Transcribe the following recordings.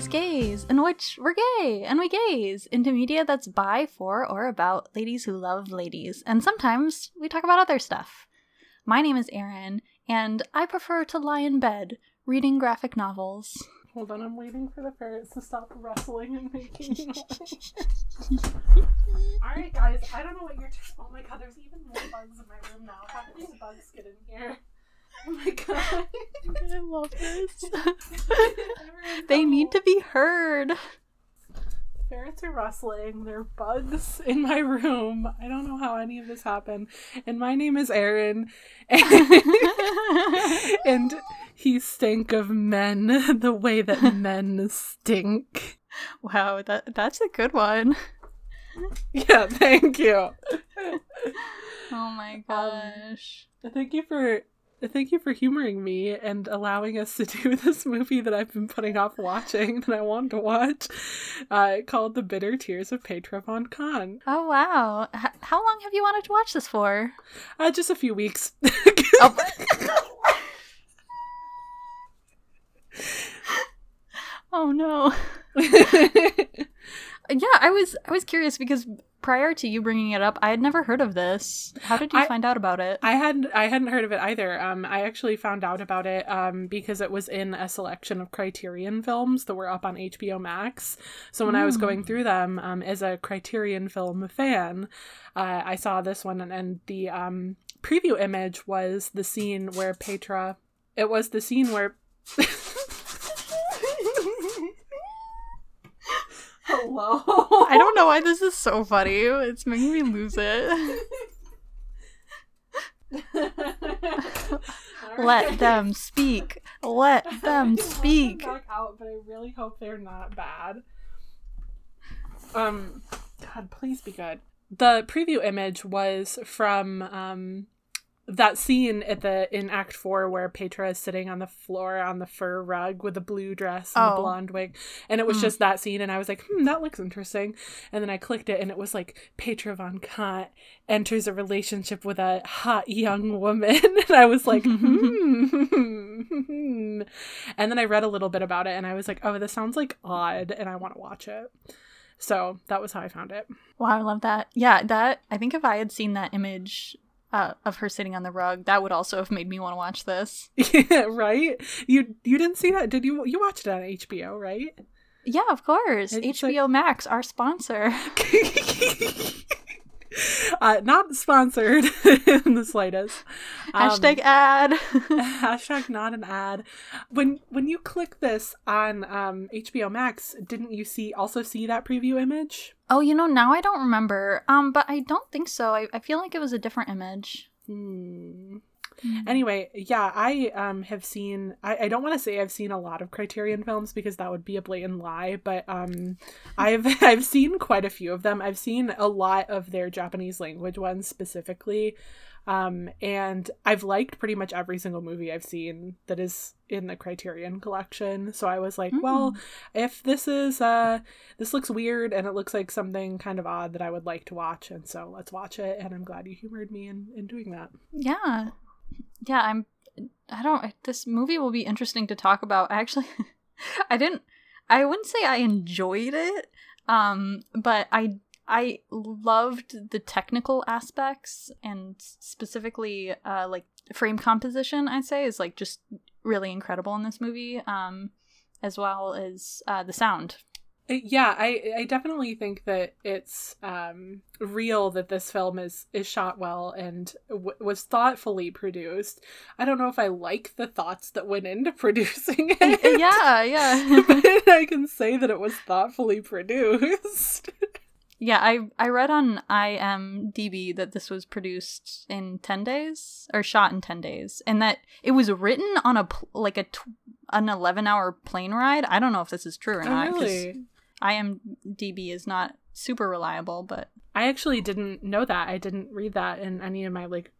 You're listening to Gaze Gaze, in which we're gay and we gaze into media that's by, for, or about ladies who love ladies. And sometimes we talk about other stuff. My name is Erin, and I prefer to lie in bed reading graphic novels. Hold on, I'm waiting for the ferrets to stop rustling and making noise. Alright, guys, I don't know what you're. T- oh my god, there's even more bugs in my room now. How did these bugs get in here? Oh my god. I love this. they need to be heard. Ferrets are rustling. There are bugs in my room. I don't know how any of this happened. And my name is Erin. and he stank of men the way that men stink. Wow, that that's a good one. Yeah, thank you. Oh my gosh. Um, thank you for thank you for humoring me and allowing us to do this movie that I've been putting off watching that I want to watch, uh, called "The Bitter Tears of Petra von Kant." Oh wow! H- how long have you wanted to watch this for? Uh, just a few weeks. Oh. oh no. Yeah, I was I was curious because prior to you bringing it up, I had never heard of this. How did you I- find out about it? I hadn't I hadn't heard of it either. Um, I actually found out about it um because it was in a selection of Criterion films that were up on HBO Max. So when I was Mm. going through them, um, as a Criterion film fan, uh, I saw this one and, and the um preview image was the scene where Petra. It was the scene where. Hello. I don't know why this is so funny. It's making me lose it. Let them speak. Let them speak. back out, but I really hope they're not bad. Um, God, please be good. The preview image was from um that scene at the in Act Four where Petra is sitting on the floor on the fur rug with a blue dress and Oh. blonde wig, and it was Mm. just that scene, and I was like, hmm, that looks interesting. And then I clicked it, and it was like Petra von Kant enters a relationship with a hot young woman, and I was like, hmm. And then I read a little bit about it and I was like, oh, this sounds like odd and I want to watch it. So that was how I found it. Wow, I love that. Yeah, that I think if I had seen that image uh, of her sitting on the rug, that would also have made me want to watch this. Yeah, right? You you didn't see that? Did you you watched it on HBO, right? Yeah, of course. It's HBO Max, our sponsor. uh, not sponsored in the slightest. Um, Hashtag ad. hashtag not an ad. When when you click this on um, HBO Max, didn't you see also see that preview image? oh, you know, now I don't remember. Um, but I don't think so. I, I feel like it was a different image. Hmm. Anyway, yeah, I um have seen I, I don't want to say I've seen a lot of Criterion films because that would be a blatant lie, but um I've I've seen quite a few of them. I've seen a lot of their Japanese language ones specifically. Um and I've liked pretty much every single movie I've seen that is in the Criterion collection. So I was like, well, if this is uh this looks weird and it looks like something kind of odd that I would like to watch, and so let's watch it and I'm glad you humored me in, in doing that. Yeah. Yeah, I'm I don't this movie will be interesting to talk about. Actually, I didn't I wouldn't say I enjoyed it. Um, but I I loved the technical aspects and specifically uh like frame composition, I'd say is like just really incredible in this movie. Um as well as uh the sound. Uh, Yeah, I I definitely think that it's um real that this film is is shot well and w- was thoughtfully produced. I don't know if I like the thoughts that went into producing it. yeah, yeah. but I can say that it was thoughtfully produced. Yeah, I I read on IMDb that this was produced in 10 days or shot in 10 days and that it was written on a pl- like a tw- an 11-hour plane ride. I don't know if this is true or not 'cause really? IMDb is not super reliable, but I actually didn't know that. I didn't read that in any of my like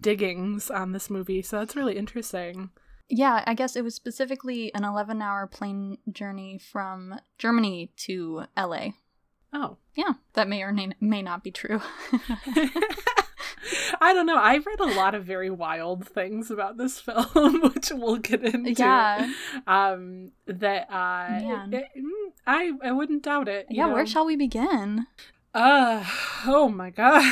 diggings on this movie, so that's really interesting. yeah, I guess it was specifically an 11-hour plane journey from Germany to LA. Oh. Yeah, that may or may, not be true. I don't know. I've read a lot of very wild things about this film, which we'll get into. Yeah. Um. That. Uh. It- mm, I. I wouldn't doubt it. Yeah, where shall we begin? Uh. Oh my god.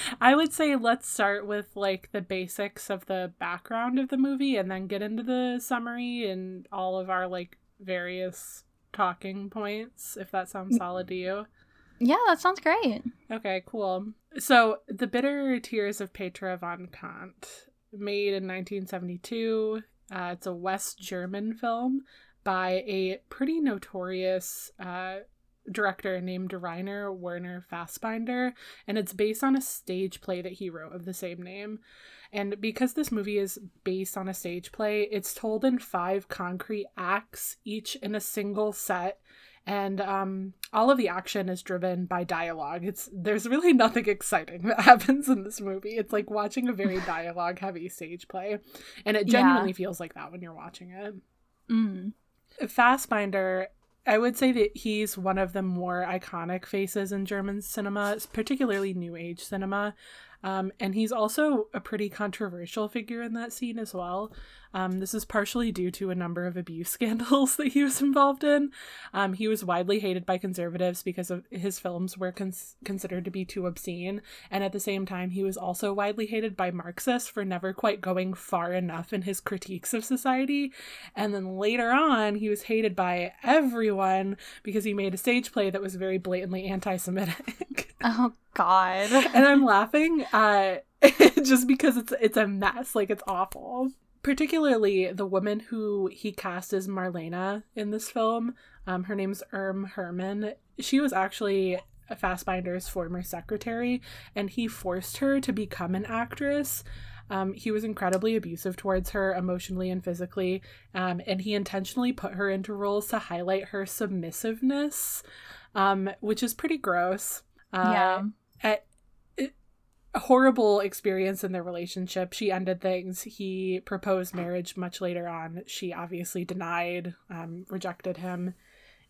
I would say let's start with like the basics of the background of the movie, and then get into the summary and all of our like various talking points. If that sounds solid to you. Yeah, that sounds great. Okay, cool. So, The Bitter Tears of Petra von Kant, made in 1972. Uh, it's a West German film by a pretty notorious uh, director named Rainer Werner Fassbinder, and it's based on a stage play that he wrote of the same name. And because this movie is based on a stage play, it's told in five concrete acts, each in a single set and um, all of the action is driven by dialogue. It's there's really nothing exciting that happens in this movie. It's like watching a very dialogue heavy stage play, and it Yeah. genuinely feels like that when you're watching it. Mm. Fassbinder, I would say that he's one of the more iconic faces in German cinema, particularly New Age cinema. Um, and he's also a pretty controversial figure in that scene as well. Um, this is partially due to a number of abuse scandals that he was involved in. Um, he was widely hated by conservatives because of his films were cons- considered to be too obscene, and at the same time, he was also widely hated by Marxists for never quite going far enough in his critiques of society. And then later on, he was hated by everyone because he made a stage play that was very blatantly anti-Semitic. Oh God. and I'm laughing uh, just because it's it's a mess. Like it's awful. Particularly the woman who he cast as Marlena in this film. Um, her name's Erm Herman. She was actually Fassbinder's former secretary, and he forced her to become an actress. Um, he was incredibly abusive towards her emotionally and physically, um, and he intentionally put her into roles to highlight her submissiveness, um, which is pretty gross. Uh, yeah. at a horrible experience in their relationship. She ended things. He proposed marriage much later on. She obviously denied, um, rejected him.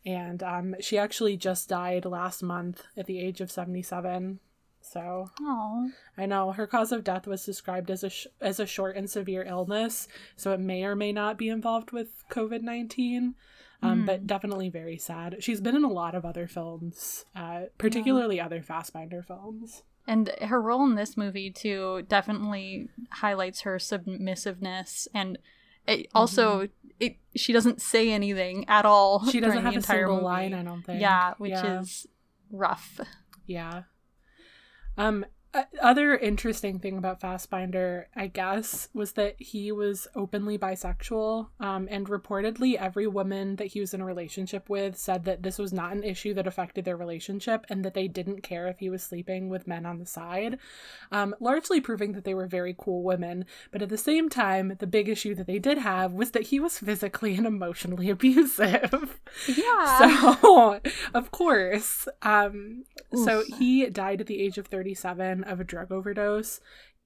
And um, she actually just died last month at the age of 77. So Oh. I know her cause of death was described as a sh- as a short and severe illness, so it may or may not be involved with COVID nineteen. Um, Hmm. But definitely very sad. She's been in a lot of other films, uh, particularly other Fassbinder films. And her role in this movie too definitely highlights her submissiveness and it also it she doesn't say anything at all. Mm-hmm. She doesn't have a single movie. line, I don't think. Yeah, which Yeah. is rough. Yeah. Um other interesting thing about Fassbinder, I guess, was that he was openly bisexual. Um, and reportedly, every woman that he was in a relationship with said that this was not an issue that affected their relationship and that they didn't care if he was sleeping with men on the side. Um, largely proving that they were very cool women. But at the same time, the big issue that they did have was that he was physically and emotionally abusive. Yeah. So, of course. Um, so he died at the age of 37 of a drug overdose.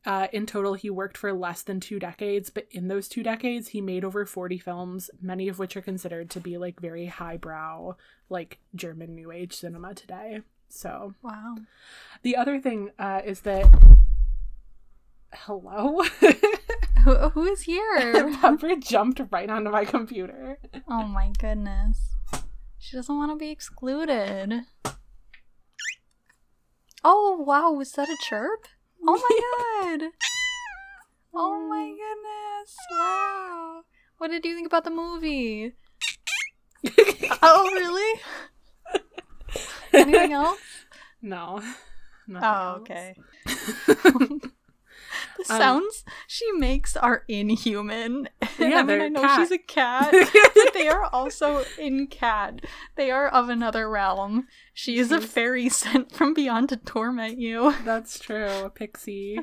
Uh, in total, he worked for less than two decades, but in those two decades, he made over 40 films, many of which are considered to be like very highbrow, like German New Age cinema today. So, wow. the other thing uh, is that. Hello? Who, who is here? Pepper jumped right onto my computer. oh my goodness. She doesn't want to be excluded. Oh wow, was that a chirp? Oh my god. Oh my goodness. Wow. What did you think about the movie? oh really? Anything else? No. Oh, okay. Um, sounds she makes are inhuman. Yeah, I mean, I know cat. she's a cat, but they are also in cat. They are of another realm. She is a fairy sent from beyond to torment you. That's true. A pixie.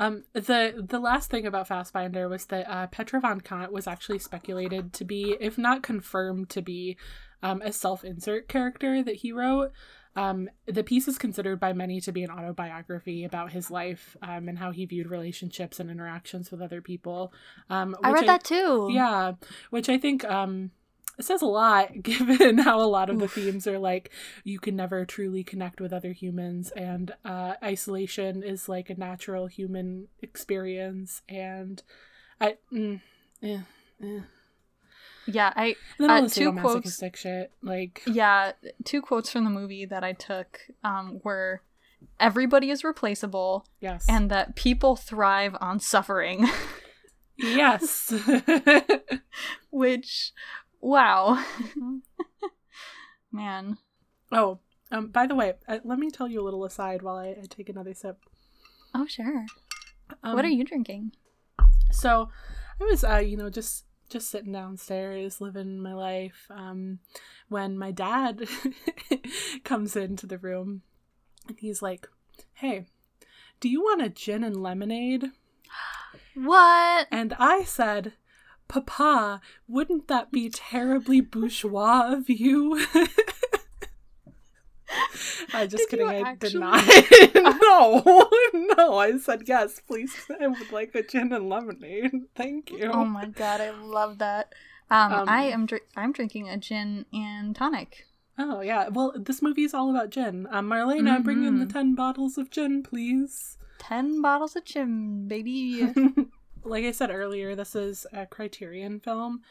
Um, the the last thing about Fassbinder was that uh, Petra von Kant was actually speculated to be, if not confirmed to be, um, a self-insert character that he wrote. Um, the piece is considered by many to be an autobiography about his life um, and how he viewed relationships and interactions with other people. Um, I read that too. Yeah, which I think um, says a lot given how a lot of the themes are like you can never truly connect with other humans and uh, isolation is like a natural human experience and i mm, eh, eh. Yeah, I And then Uh, two quotes- shit like yeah, two quotes from the movie that I took um, were everybody is replaceable yes and that people thrive on suffering. yes Which wow. Man. oh um by the way uh, let me tell you a little aside while i, I take another sip Oh sure. um, what are you drinking? So I was, uh, you know, just just sitting downstairs, living my life, um, when my dad comes into the room, and he's like, "Hey, do you want a gin and lemonade?" What? And I said, "Papa, wouldn't that be terribly bourgeois of you?" I just Did kidding. I did not. no, no. I said yes, please. I would like a gin and lemonade. Thank you. Oh my god, I love that. Um, Um, I am dr- I'm drinking a gin and tonic. Oh yeah. Well, this movie is all about gin. Um, Marlena, bring in the Mhm. ten bottles of gin, please. 10 bottles of gin, baby. like I said earlier, this is a Criterion film,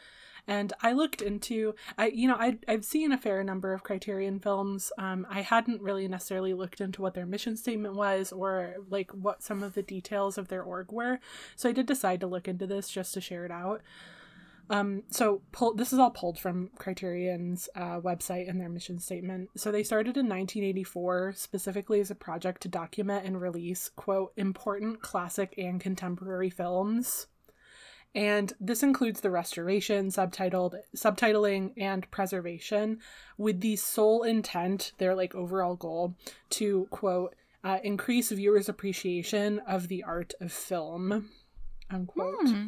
and I looked into I you know I I've seen a fair number of Criterion films. Um, I hadn't really necessarily looked into what their mission statement was or like what some of the details of their org were. So I did decide to look into this just to share it out. Um, so pull, this is all pulled from Criterion's uh, website and their mission statement. So they started in 1984 specifically as a project to document and release quote important classic and contemporary films. And this includes the restoration, subtitled subtitling, and preservation, with the sole intent, their like overall goal, to quote uh, increase viewers' appreciation of the art of film, unquote. Hmm.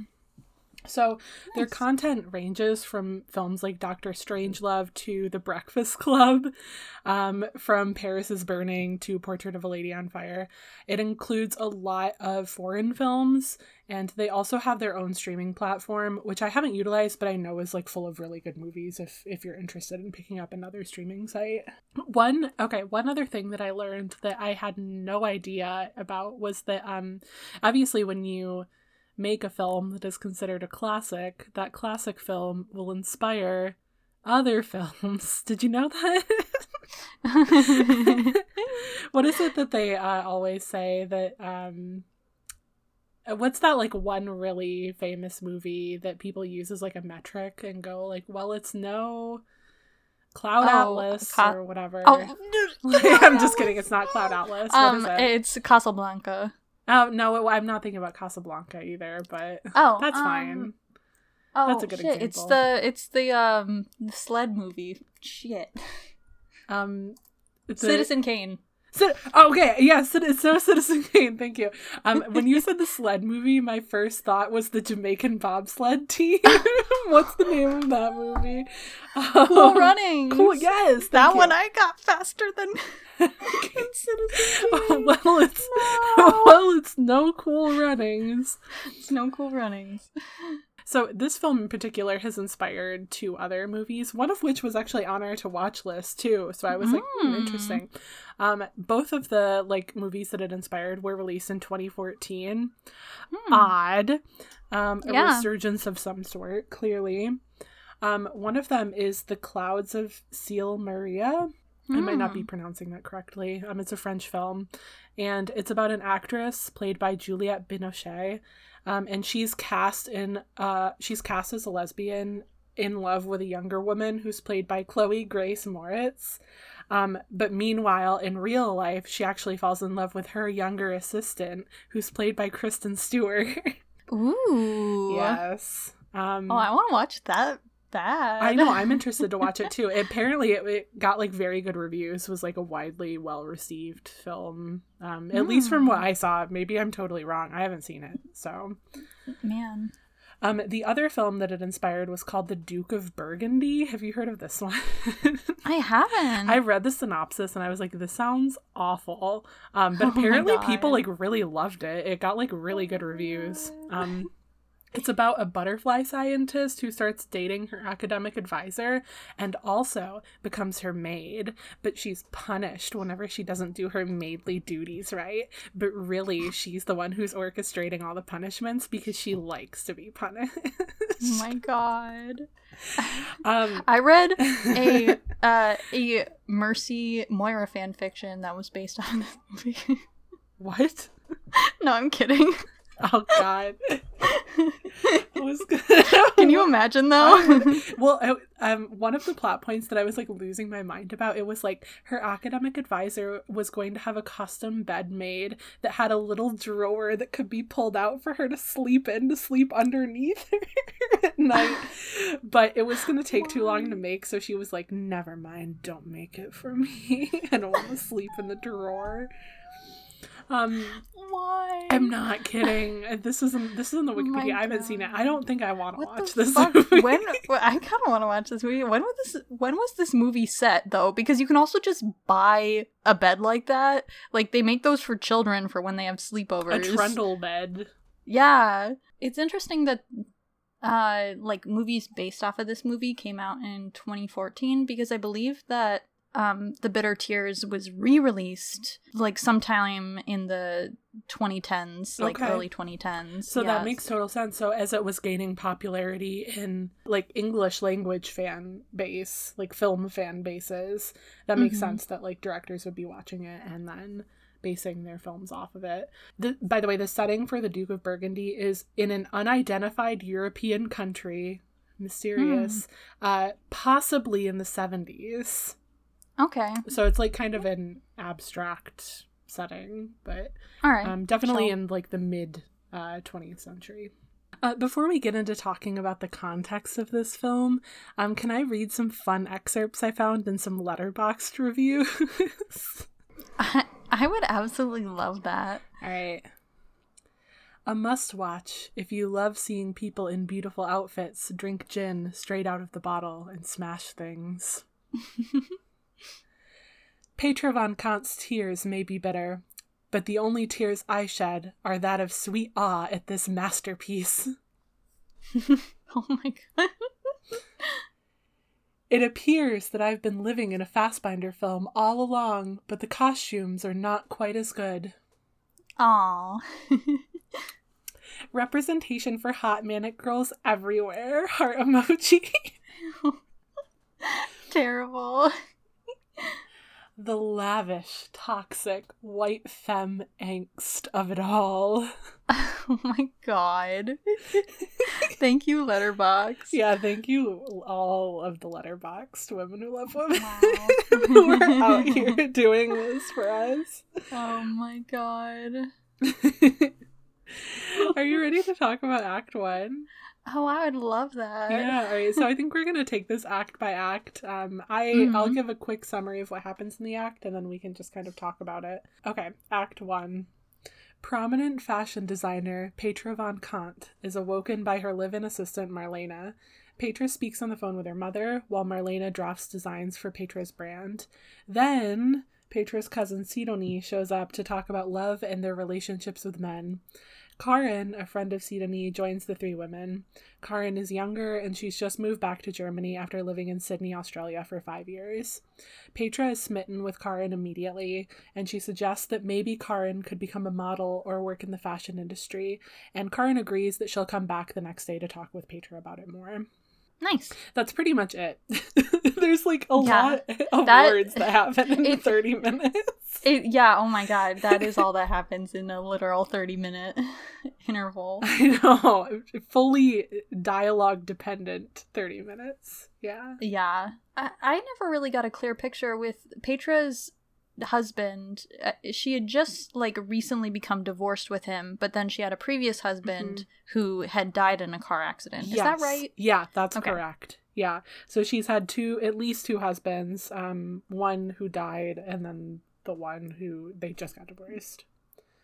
So their content ranges from films like Doctor Strangelove to The Breakfast Club, um, from Paris is Burning to Portrait of a Lady on Fire. It includes a lot of foreign films, and they also have their own streaming platform, which I haven't utilized, but I know is like full of really good movies. If if you're interested in picking up another streaming site, one okay, one other thing that I learned that I had no idea about was that um, obviously when you make a film that is considered a classic, that classic film will inspire other films. Did you know that? what is it that they uh, always say that um uh, what's that like one really famous movie that people use as like a metric and go like well it's no cloud Oh, atlas Ca- or whatever oh, i'm just kidding it's not cloud atlas what is Um, it? it's Casablanca. Oh no i'm not thinking about casablanca either but Oh, that's um, fine Oh, That's a good shit. It's the it's the um the sled movie. Shit. um Citizen Kane. Cit- oh, okay, yeah, it's no Citizen Kane. Thank you. Um, when you said the sled movie, my first thought was the Jamaican bobsled team. What's the name of that movie? Cool Um, Runnings. Cool. Yes, That you. one I got faster than, Citizen Kane. well, it's No. well, it's no cool runnings. It's no cool runnings. So this film in particular has inspired two other movies, one of which was actually on our to watch list too. So I was like, Mm. interesting. Um, both of the like movies that it inspired were released in 2014. Hmm. Odd, um, a Yeah. resurgence of some sort. Clearly, um, one of them is The Clouds of Sils Maria. I might not be Hmm. pronouncing that correctly. Um, it's a French film, and it's about an actress played by Juliette Binoche, um, and she's cast in uh, she's cast as a lesbian in love with a younger woman who's played by Chloe Grace Moretz. Um, but meanwhile, in real life, she actually falls in love with her younger assistant, who's played by Kristen Stewart. Ooh. yes. Um, Oh, I want to watch that. Bad. I know. I'm interested to watch it too. Apparently, it, it got like very good reviews. Was like a widely well received film. Um, at least from what Hmm. I saw. Maybe I'm totally wrong. I haven't seen it. So, Man. um, the other film that it inspired was called The Duke of Burgundy. Have you heard of this one? I haven't. I read the synopsis and I was like, this sounds awful. Um, but Oh apparently people like really loved it. It got like really good reviews. Um, It's about a butterfly scientist who starts dating her academic advisor and also becomes her maid, but she's punished whenever she doesn't do her maidly duties right. But really, she's the one who's orchestrating all the punishments because she likes to be punished. Oh my god. um, I read a uh, a Mercy Moira fan fiction that was based on this movie. what? no, I'm kidding. Oh God. Was good. Can you imagine though? well, I, um, one of the plot points that I was like losing my mind about it was like her academic advisor was going to have a custom bed made that had a little drawer that could be pulled out for her to sleep in to sleep underneath at night. But it was going to take too long to make, so she was like, "Never mind, don't make it for me. I don't want to sleep in the drawer." Um, Why? I'm not kidding. This isn't. This isn't the Oh Wikipedia. I haven't seen it. I don't think I want to watch this. fuck? movie. When well, I kind of want to watch this movie. When was this? When was this movie set though? Because you can also just buy a bed like that. Like they make those for children for when they have sleepovers. a trundle bed. Yeah, it's interesting that uh like movies based off of this movie came out in 2014 because I believe that um The Bitter Tears was re-released like sometime in the 2010s, like Okay. early 2010s. So yeah. that makes total sense. So as it was gaining popularity in like English language fan base, like film fan bases, that makes Mhm. sense that like directors would be watching it and then basing their films off of it. The, by the way, the setting for the Duke of Burgundy is in an unidentified European country, mysterious, uh, possibly in the 70s. Okay. So it's like kind of an abstract setting, but All right. um, definitely in like the mid uh, 20th century. Uh, before we get into talking about the context of this film, um, can I read some fun excerpts I found in some Letterboxd reviews? I, I would absolutely love that. All right. A must watch if you love seeing people in beautiful outfits drink gin straight out of the bottle and smash things. Petra von Kant's tears may be bitter, but the only tears I shed are that of sweet awe at this masterpiece. oh my god. It appears that I've been living in a Fassbinder film all along, but the costumes are not quite as good. Aw. Representation for hot manic girls everywhere. Heart emoji. Terrible. The lavish, toxic, white femme angst of it all. Oh my god. Thank you, Letterboxd. Yeah, thank you, all of the Letterboxd women who love women Wow. who are out here doing this for us. Oh my god. are you ready to talk about Act One? Oh, I would love that. yeah all right. So i think we're gonna take this act by act. Um i Mhm. i'll give a quick summary of what happens in the act and then we can just kind of talk about it. Okay act one. Prominent fashion designer petra von kant is awoken by her live-in assistant marlena. Petra speaks on the phone with her mother while marlena drafts designs for petra's brand. Then petra's cousin sidonie shows up to talk about love and their relationships with men Karin, a friend of Sidonie, joins the three women. Karin is younger and she's just moved back to Germany after living in Sydney, Australia for five years. Petra is smitten with Karin immediately, and she suggests that maybe Karin could become a model or work in the fashion industry, and Karin agrees that she'll come back the next day to talk with Petra about it more. Nice. That's pretty much it. There's like a Yeah, lot of that- words that happen in it- 30 minutes. It, yeah, oh my god. That is all that happens in a literal 30 minute interval. I know. Fully dialogue dependent 30 minutes. Yeah. Yeah. I, I never really got a clear picture with Petra's husband. Uh, she had just like recently become divorced with him, but then she had a previous husband who had died in a car accident. Is that right? Yeah, that's Okay. correct. Yeah. So she's had two at least two husbands, um one who died and then the one who they just got divorced.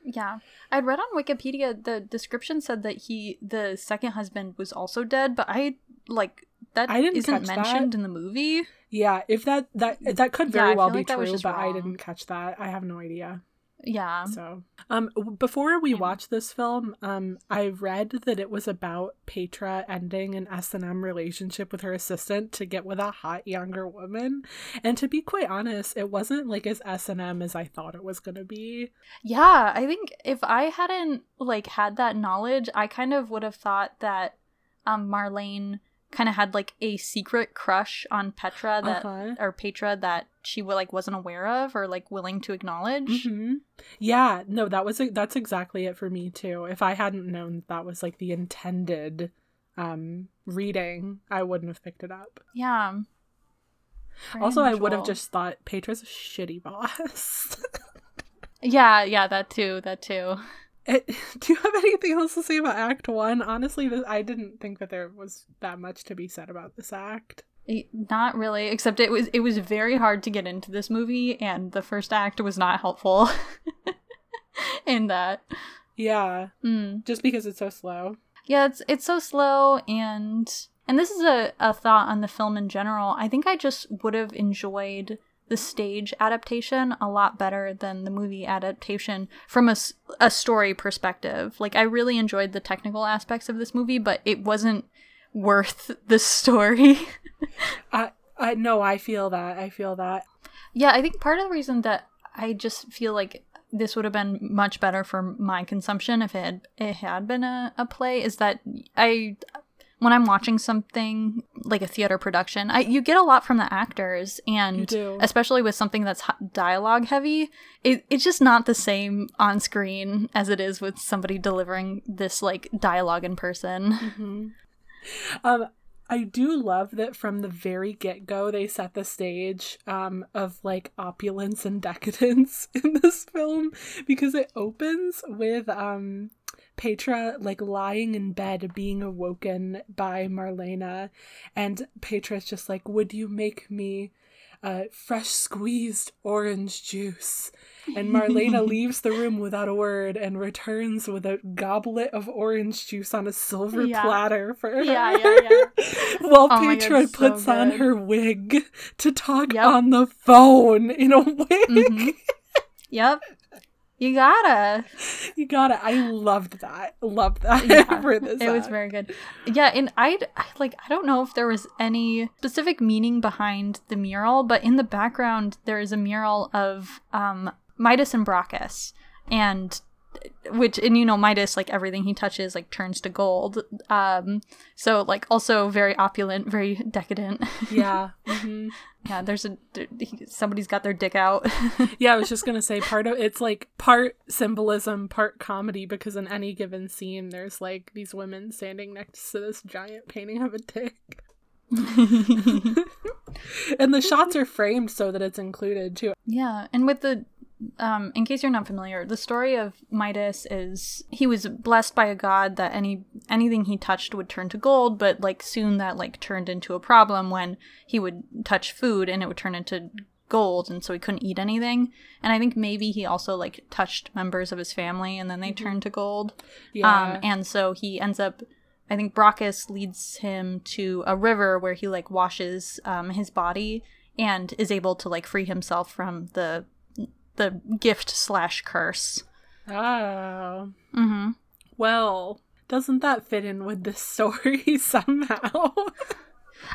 Yeah. I'd read on Wikipedia the description said that he the second husband was also dead, but I like that I didn't isn't catch that. mentioned in the movie. Yeah, if that that that could very I well feel be like true, but I didn't catch that. I have no idea. Yeah. So, um, before we watch this film, um, I read that it was about Petra ending an S and M relationship with her assistant to get with a hot younger woman, and to be quite honest, it wasn't like as S and M as I thought it was gonna be. Yeah, I think if I hadn't like had that knowledge, I kind of would have thought that um Marlene kind of had like a secret crush on Petra that Uh-huh. or Petra that she like wasn't aware of or like willing to acknowledge. hmm Yeah, no, that was that's exactly it for me too. If I hadn't known that was like the intended um reading, I wouldn't have picked it up. Yeah. Very also, I would have just thought Petra's a shitty boss. Yeah, yeah, that too, that too. It, do you have anything else to say about Act One? Honestly, this, I didn't think that there was that much to be said about this act. Not really, except it was it was very hard to get into this movie, and the first act was not helpful in that. Yeah, Mm. just because it's so slow. Yeah, it's it's so slow, and and this is a, a thought on the film in general. I think I just would have enjoyed the stage adaptation a lot better than the movie adaptation from a, a story perspective. Like I really enjoyed the technical aspects of this movie, but it wasn't worth the story. I, I no, I feel that. I feel that. Yeah, I think part of the reason that I just feel like this would have been much better for my consumption if it had, it had been a, a play is that I when I'm watching something like a theater production, I you get a lot from the actors and You do. especially with something that's dialogue heavy, it, it's just not the same on screen as it is with somebody delivering this like dialogue in person. hmm Um, I do love that from the very get go they set the stage um of like opulence and decadence in this film because it opens with um Petra like lying in bed being awoken by Marlena and Petra's just like would you make me uh, fresh squeezed orange juice and Marlena leaves the room without a word and returns with a goblet of orange juice on a silver Yeah. platter for her. Yeah, yeah, yeah. While Oh Petra God, so puts on her wig to talk Yep. on the phone in a wig. Mhm. Yep. You gotta. You gotta. I loved that. Loved that Yeah, it was very good yeah and I'd, i like i don't know if there was any specific meaning behind the mural but in the background there is a mural of um midas and bacchus and which and you know midas like everything he touches like turns to gold um so like also very opulent very decadent Yeah. hmm yeah there's a there, he- somebody's got their dick out Yeah, I was just gonna say part of it's like part symbolism, part comedy, because in any given scene there's like these women standing next to this giant painting of a dick. and the shots are framed so that it's included too. Yeah, and with the um in case you're not familiar, the story of Midas is he was blessed by a god that any anything he touched would turn to gold, but like soon that like turned into a problem when he would touch food and it would turn into gold and so he couldn't eat anything. And I think maybe he also like touched members of his family and then they turned to gold. Yeah. Um, and so he ends up, I think Bacchus leads him to a river where he like washes um, his body and is able to like free himself from the the gift slash curse. oh. Mm-hmm. Well, doesn't that fit in with this story somehow?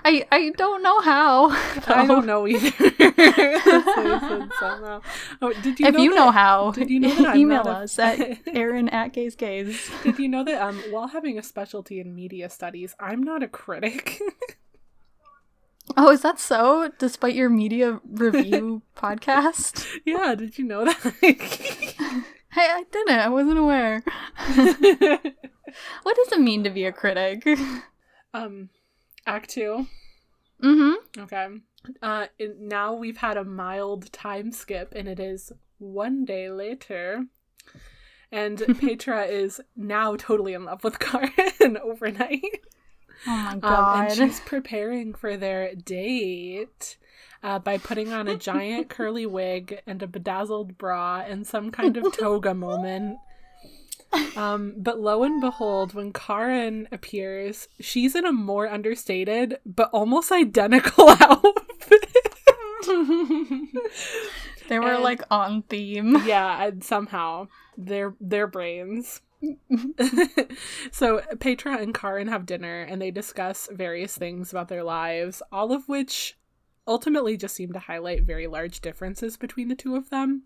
I I don't know how. I don't know either. somehow. Oh, did you if know you that- know how, did you know that email a- us at Aaron at Gaze Gaze. Did you know that um while having a specialty in media studies, I'm not a critic. Oh, is that so? Despite your media review podcast? yeah, did you know that? Hey, I didn't. I wasn't aware. What does it mean to be a critic? um act 2. Mm-hmm. Okay. Uh it- now we've had a mild time skip and it is one day later. And Petra is now totally in love with Karin overnight. Oh my Um, god. and she's preparing for their date uh, by putting on a giant curly wig and a bedazzled bra and some kind of toga moment. Um, but lo and behold, when Karin appears, she's in a more understated but almost identical outfit. They were And- like on theme. yeah, and somehow their their brains. so Petra and Karin have dinner and they discuss various things about their lives, all of which ultimately just seem to highlight very large differences between the two of them.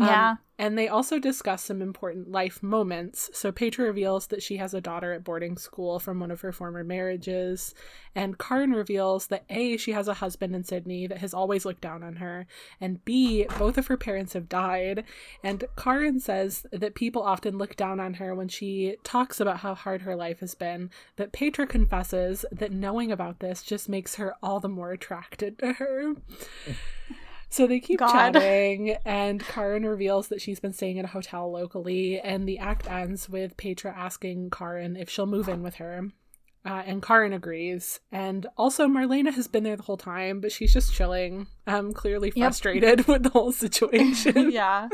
Um, yeah. And they also discuss some important life moments. So Petra reveals that she has a daughter at boarding school from one of her former marriages. And Karin reveals that A, she has a husband in Sydney that has always looked down on her. And B, both of her parents have died. And Karin says that people often look down on her when she talks about how hard her life has been. But Petra confesses that knowing about this just makes her all the more attracted to her. So they keep God. chatting, and Karin reveals that she's been staying at a hotel locally, and the act ends with Petra asking Karin if she'll move in with her. Uh, and Karin agrees. And also, Marlena has been there the whole time, but she's just chilling, um, clearly Yep. frustrated with the whole situation. yeah.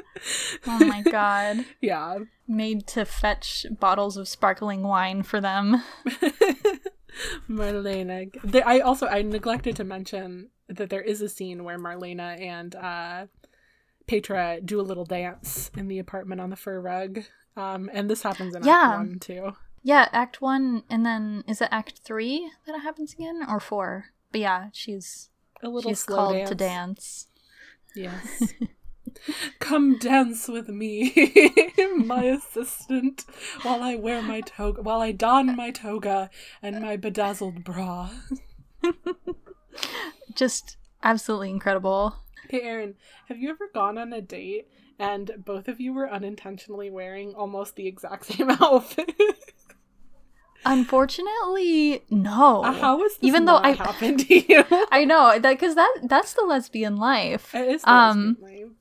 Oh my god. yeah. Made to fetch bottles of sparkling wine for them. Marlena. I also I neglected to mention that there is a scene where Marlena and uh, Petra do a little dance in the apartment on the fur rug. Um, and this happens in Yeah. Act One too. Yeah, act one, and then is it act three that it happens again? Or four? But yeah, she's A little she's slow called dance. to dance. Yes. Come dance with me, my assistant, while I wear my toga, while I don my toga and my bedazzled bra. Just absolutely incredible. Hey, Aaron, have you ever gone on a date and both of you were unintentionally wearing almost the exact same outfit? Unfortunately, no. Uh, How this Even though I- happened to you? I know that because that that's the lesbian life. it is the Um, lesbian life.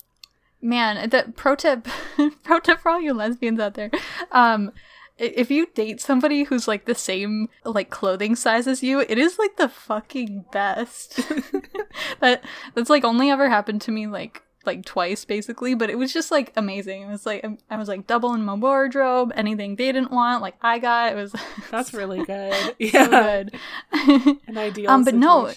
Man, the pro tip, pro tip for all you lesbians out there. Um, if you date somebody who's like the same like clothing size as you, it is like the fucking best. that that's like only ever happened to me like like twice basically, but it was just like amazing. It was like I was like double in my wardrobe. Anything they didn't want, like I got. It was That's really good. so Yeah, good. an ideal Um, but no,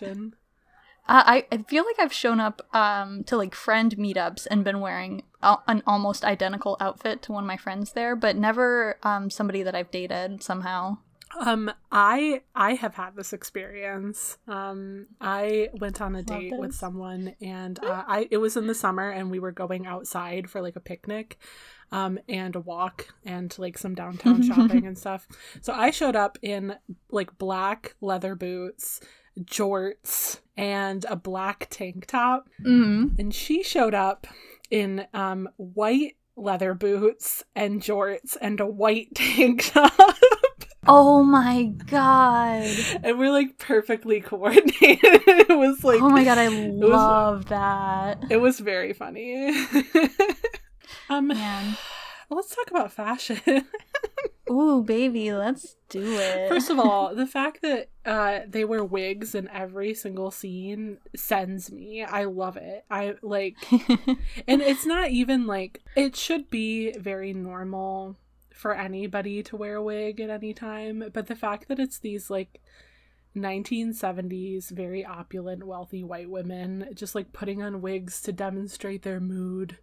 situation. I I feel like I've shown up um to like friend meetups and been wearing al- an almost identical outfit to one of my friends there, but never um somebody that I've dated somehow. Um, I I have had this experience. Um, I went on a date with someone, and uh, I it was in the summer, and we were going outside for like a picnic, um, and a walk, and like some downtown shopping and stuff. So I showed up in like black leather boots, jorts, and a black tank top, Mm. and she showed up in um white leather boots and jorts and a white tank top. Oh my god. and we're like perfectly coordinated. it was like oh my god, I was- love that. it was very funny. um Man. Let's talk about fashion. Ooh, baby, let's do it. First of all, the fact that uh they wear wigs in every single scene sends me. I love it. I like and it's not even like it should be very normal for anybody to wear a wig at any time, but the fact that it's these like 1970s very opulent wealthy white women just like putting on wigs to demonstrate their mood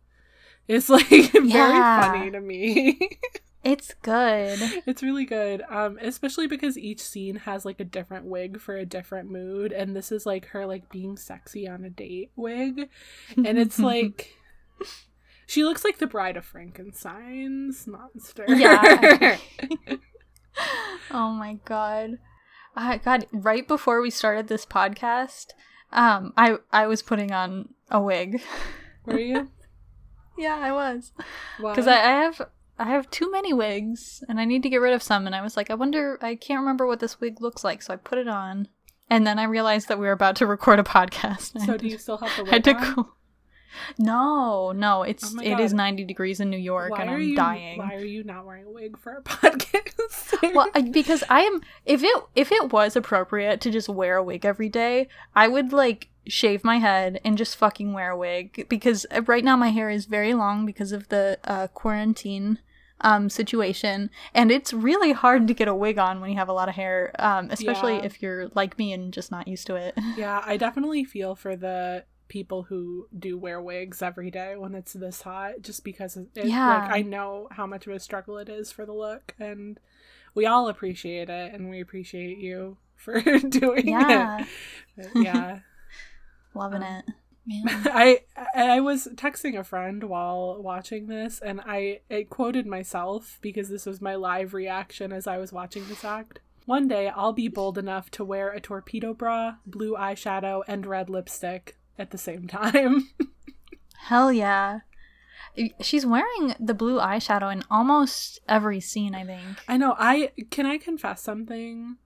is like very Yeah. funny to me. it's good. it's really good. Um especially because each scene has like a different wig for a different mood and this is like her like being sexy on a date wig and it's like she looks like the bride of Frankenstein's monster. Yeah. oh my god. I god, right before we started this podcast, um I I was putting on a wig. Were you? Yeah, I was. Cuz I, I have I have too many wigs and I need to get rid of some and I was like I wonder I can't remember what this wig looks like, so I put it on. And then I realized that we were about to record a podcast. so do you still have the I had wig to on? No, no, it's Oh it is 90 degrees in New York Why and I'm you dying. why are you not wearing a wig for a podcast? well I, because i am if it if it was appropriate to just wear a wig every day i would like shave my head and just fucking wear a wig because uh, right now my hair is very long because of the uh, quarantine um situation and it's really hard to get a wig on when you have a lot of hair um especially Yeah. if you're like me and just not used to it yeah, I definitely feel for the people who do wear wigs every day when it's this hot just because it, Yeah. like I know how much of a struggle it is for the look and we all appreciate it and we appreciate you for doing Yeah. it. But yeah. Loving Um, it. Man. I I was texting a friend while watching this, and I it quoted myself because this was my live reaction as I was watching this act. One day I'll be bold enough to wear a torpedo bra, blue eyeshadow, and red lipstick at the same time. Hell yeah. She's wearing the blue eyeshadow in almost every scene, I think. I know. I can I confess something.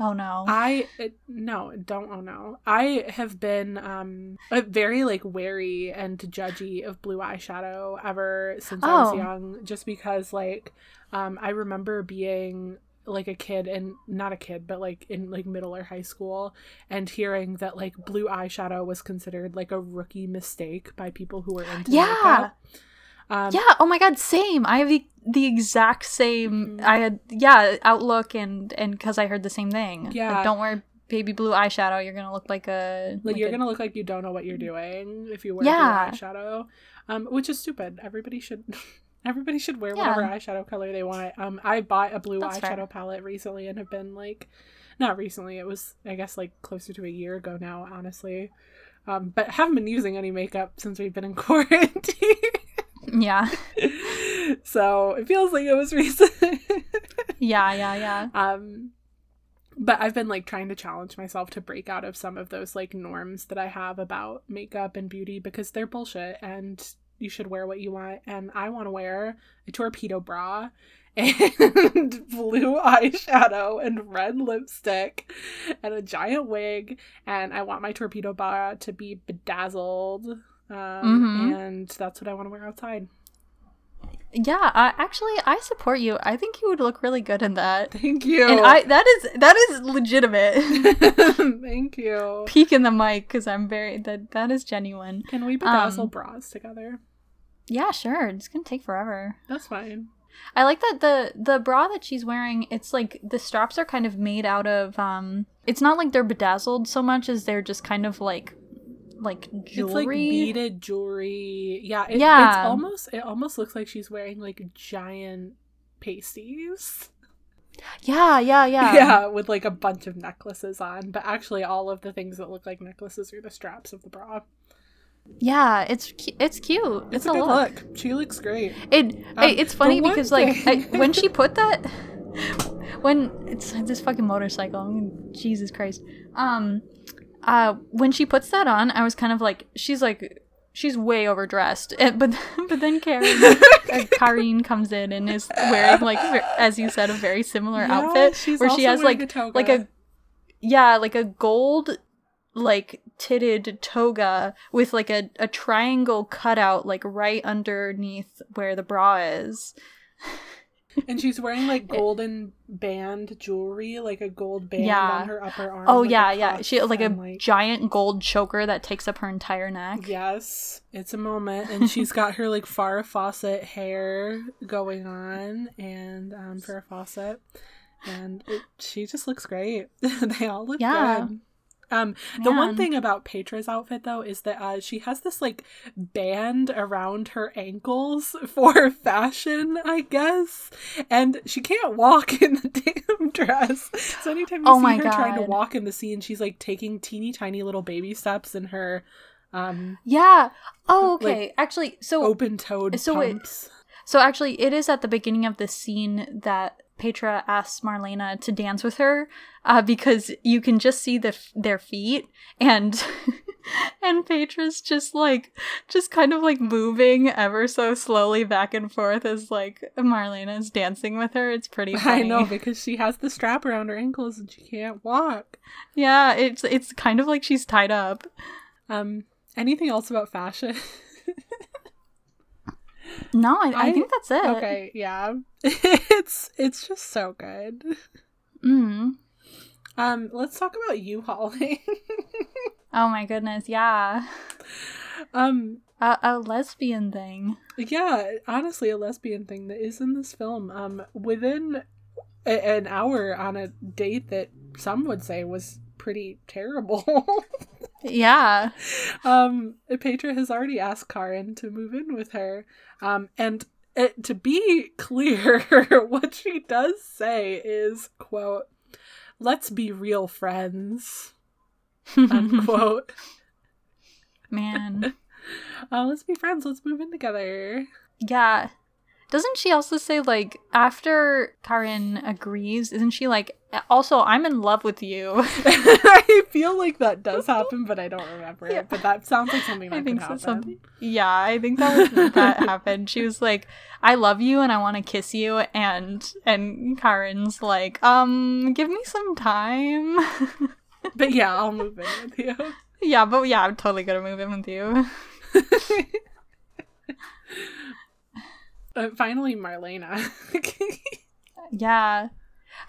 Oh no. I no, don't oh no. I have been um very like wary and judgy of blue eyeshadow ever since I was Oh. young just because like um I remember being like a kid and not a kid but like in like middle or high school and hearing that like blue eyeshadow was considered like a rookie mistake by people who were into Yeah. makeup. Um, yeah, oh my god, same. I have the, the exact same Mhm. I had yeah, outlook and and cuz I heard the same thing. Like, Yeah. don't wear baby blue eyeshadow, you're going to look like a like, you're a- gonna look like you don't know what you're doing if you wear Yeah. blue eyeshadow um which is stupid everybody should everybody should wear Yeah. whatever eyeshadow color they want um i bought a blue That's eyeshadow fair. palette recently and have been like not recently it was i guess like closer to a year ago now honestly um but haven't been using any makeup since we've been in quarantine Yeah. so it feels like it was recent Yeah, yeah, yeah. um but i've been like trying to challenge myself to break out of some of those like norms that i have about makeup and beauty because they're bullshit and you should wear what you want. And i want to wear a torpedo bra and blue eyeshadow and red lipstick and a giant wig. And i want my torpedo bra to be bedazzled um, Mhm. and that's what i want to wear outside Yeah, uh, actually I support you. I think you would look really good in that. thank you And I that is that is legitimate. thank you Peek in the mic cuz I'm very that that is genuine. Can we bedazzle Um, bras together? Yeah, sure. It's going to take forever. That's fine. I like that the the bra that she's wearing. It's like the straps are kind of made out of. um It's not like they're bedazzled so much as they're just kind of like like It's like jewelry. beaded jewelry. Yeah, it, Yeah. It's almost it almost looks like she's wearing like giant pasties. yeah, yeah, yeah, Yeah, with like a bunch of necklaces on, but actually all of the things that look like necklaces are the straps of the bra. Yeah, It's it's cute. It's, It's, a, a good look. look. She looks great. It Um, it's funny because like I, when she put that when it's this fucking motorcycle. I mean, Jesus Christ. Um, uh, when she puts that on, I was kind of like, she's like, she's way overdressed. And, but but then Karen, uh, Karine comes in and is wearing like, as you said, a very similar Yeah, outfit she's where she has like a like a yeah like a gold like titted toga with like a, a triangle cutout like right underneath where the bra is and she's wearing like golden band jewelry, like a gold band Yeah. on her upper arm. oh like yeah yeah she like a and, giant gold choker that takes up her entire neck Yes, it's a moment, and she's got her like Farrah Fawcett hair going on, and um, Farrah Fawcett, and it, she just looks great. they all look Yeah. good. Um, the one thing about Petra's outfit though is that uh, she has this like band around her ankles for fashion, I guess, and she can't walk in the damn dress. So anytime you Oh see her trying to walk in the scene, she's like taking teeny tiny little baby steps in her um yeah. Oh Like, okay. Actually so open toed so it- pumps. So actually, it is at the beginning of the scene that Petra asks Marlena to dance with her, uh, because you can just see the f- their feet, and and Petra's just like just kind of like moving ever so slowly back and forth as like Marlena's dancing with her. It's pretty. Funny. I know because she has the strap around her ankles and she can't walk. Yeah, it's it's kind of like she's tied up. Um, anything else about fashion? No, I, I, I- think that's it. okay, yeah, it's it's just so good. Mm. Um, let's talk about U-Hauling. Oh my goodness, yeah, um, a, a lesbian thing. yeah, honestly, a lesbian thing that is in this film. Um, within a- an hour on a date that some would say was pretty terrible. Yeah. Um, Petra has already asked Karin to move in with her. Um, and it, to be clear, what she does say is, quote, let's be real friends, unquote. Man. Uh, let's be friends. Let's move in together. Yeah. Doesn't she also say like after Karin agrees, isn't she like also I'm in love with you? I feel like that does happen, but I don't remember Yeah. it. But that sounds like something that I think so. happen. Some, yeah, I think that was that happened. She was like, "I love you and I want to kiss you," and and Karen's like, "Um, give me some time." But yeah, I'll move in with you. yeah, but yeah, I'm totally gonna move in with you. Uh, finally, Marlena. Yeah.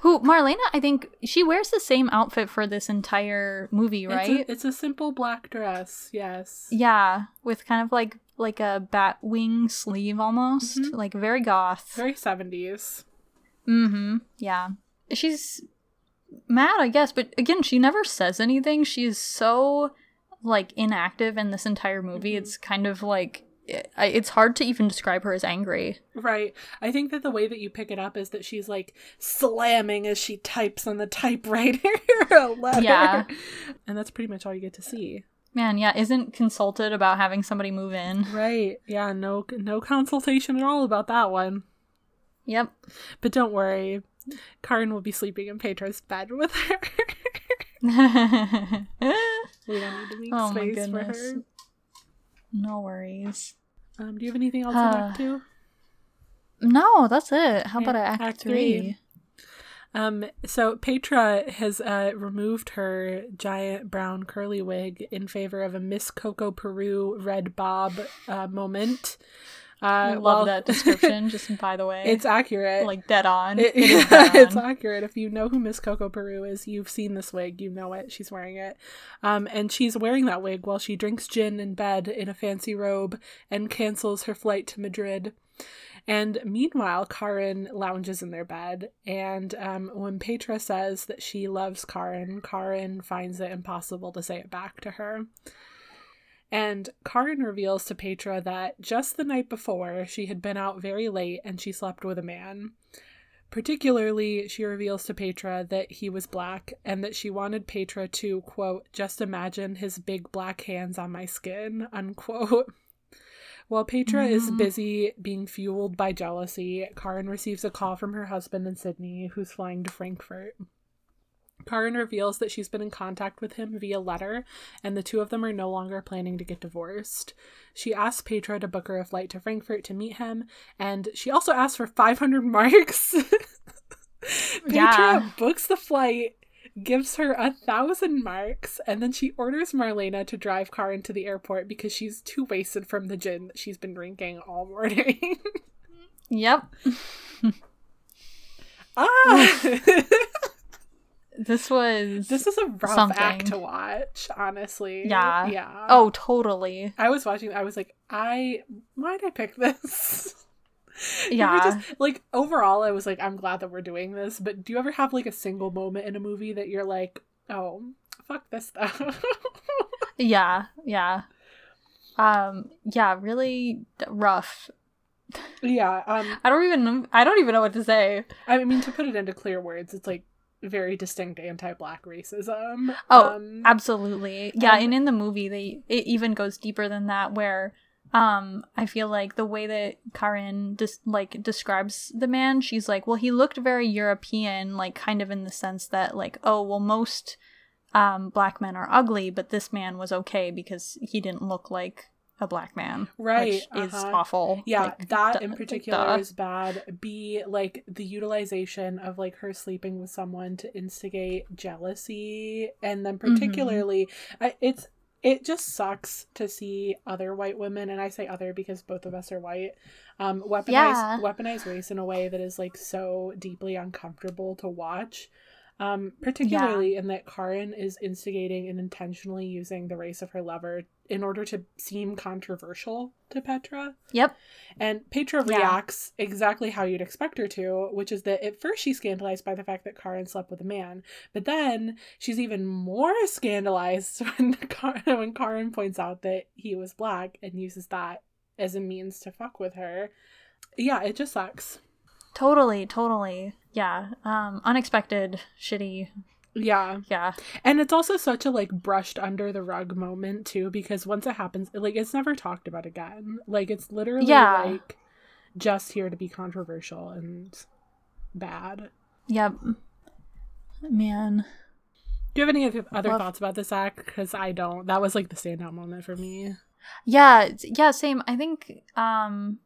Who Marlena? I think she wears the same outfit for this entire movie, right? It's a, it's a simple black dress. Yes. yeah, with kind of like like a bat wing sleeve almost, Mhm. like very goth. Very seventies. Mm-hmm. Yeah. She's mad, I guess, but again, she never says anything. She is so like inactive in this entire movie. Mhm. It's kind of like it's hard to even describe her as angry. Right. I think that the way that you pick it up is that she's like slamming as she types on the typewriter a letter. Yeah. And that's pretty much all you get to see. Man, yeah, isn't consulted about having somebody move in. Right. Yeah, no no consultation at all about that one. Yep. But don't worry. Karin will be sleeping in Petra's bed with her. we don't need to make Oh my space for her. No worries. Um, do you have anything else in Act Two? No, that's it. How Okay, about Act, Act three? three. Um, so Petra has uh, removed her giant brown curly wig in favor of a Miss Coco Peru red bob uh, moment. Uh, I love well, that description, just by the way. it's accurate. like dead on. It- dead it's accurate. If you know who Miss Coco Peru is, you've seen this wig. You know it. She's wearing it. Um, and she's wearing that wig while she drinks gin in bed in a fancy robe and cancels her flight to Madrid. And meanwhile, Karin lounges in their bed. And um, when Petra says that she loves Karin, Karin finds it impossible to say it back to her. And Karin reveals to Petra that just the night before, she had been out very late and she slept with a man. Particularly, she reveals to Petra that he was black and that she wanted Petra to, quote, just imagine his big black hands on my skin, unquote. While Petra is Mhm. busy being fueled by jealousy, Karin receives a call from her husband in Sydney, who's flying to Frankfurt. Karin reveals that she's been in contact with him via letter, and the two of them are no longer planning to get divorced. She asks Petra to book her a flight to Frankfurt to meet him, and she also asks for 500 marks. Petra Yeah. books the flight, gives her a thousand marks, and then she orders Marlena to drive Karin to the airport because she's too wasted from the gin that she's been drinking all morning. Yep. ah! This was this is a rough Something. act to watch, honestly. Yeah. Yeah. Oh, totally. I was watching. I was like, I why'd I pick this? Yeah. just- like overall, I was like, I'm glad that we're doing this. But do you ever have like a single moment in a movie that you're like, oh, fuck this stuff? Yeah, yeah. Um, yeah, really d- rough. yeah. Um. I don't even I don't even know what to say. I mean, to put it into clear words, it's like very distinct anti-black racism. Oh, um, Absolutely. Yeah, and- and in the movie they it even goes deeper than that where um I feel like the way that Karin dis- like describes the man, she's like, well, he looked very European, like kind of in the sense that like, oh, well, most um black men are ugly, but this man was okay because he didn't look like a black man, Right, Which is uh-huh. awful. Yeah, Like, that duh- in particular duh. is bad. B, like the utilization of like her sleeping with someone to instigate jealousy, and then Mm-hmm. particularly, I, it's it just sucks to see other white women, and I say other because both of us are white, um, weaponize Yeah. weaponize race in a way that is like so deeply uncomfortable to watch. Um, particularly in that Karin is instigating and intentionally using the race of her lover in order to seem controversial to Petra. Yep. And Petra Yeah. reacts exactly how you'd expect her to, which is that at first she's scandalized by the fact that Karin slept with a man, but then she's even more scandalized when Kar- when Karin points out that he was black and uses that as a means to fuck with her. Yeah, it just sucks. Totally, totally. Yeah. Um unexpected, shitty. Yeah. Yeah. And it's also such a like brushed under the rug moment too, because once it happens, like it's never talked about again. Like it's literally Yeah. like just here to be controversial and bad. Yep. Man. Do you have any other Love- thoughts about this act? Because I don't. That was like the standout moment for me. Yeah, yeah, same. I think um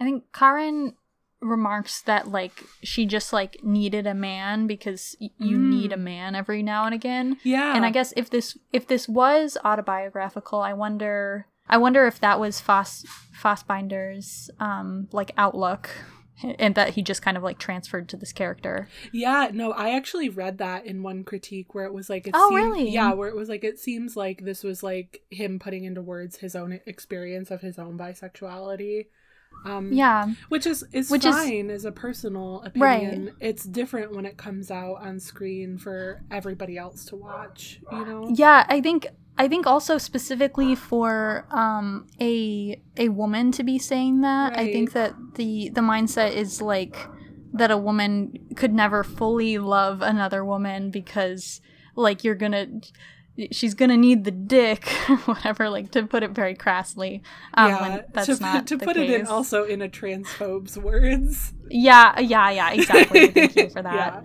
I think Karen remarks that like she just like needed a man because y- you Mm. need a man every now and again. Yeah. And I guess if this if this was autobiographical, I wonder I wonder if that was Foss Fassbinder's um like outlook and that he just kind of like transferred to this character. Yeah, no, I actually read that in one critique where it was like, it Oh, seemed- really? Yeah, where it was like, it seems like this was like him putting into words his own experience of his own bisexuality. Um, Yeah. which is is Which is- fine as a personal Right. opinion. It's different when it comes out on screen for everybody else to watch. You know? Yeah, I think I think also specifically for um a a woman to be saying that, I think that the the mindset is like that a woman could never fully love another woman because like you're going to she's to need the dick whatever like to put it very crassly. Um when that's to, not to put it in also in a transphobe's words. Yeah, yeah, yeah, exactly. Thank you for that.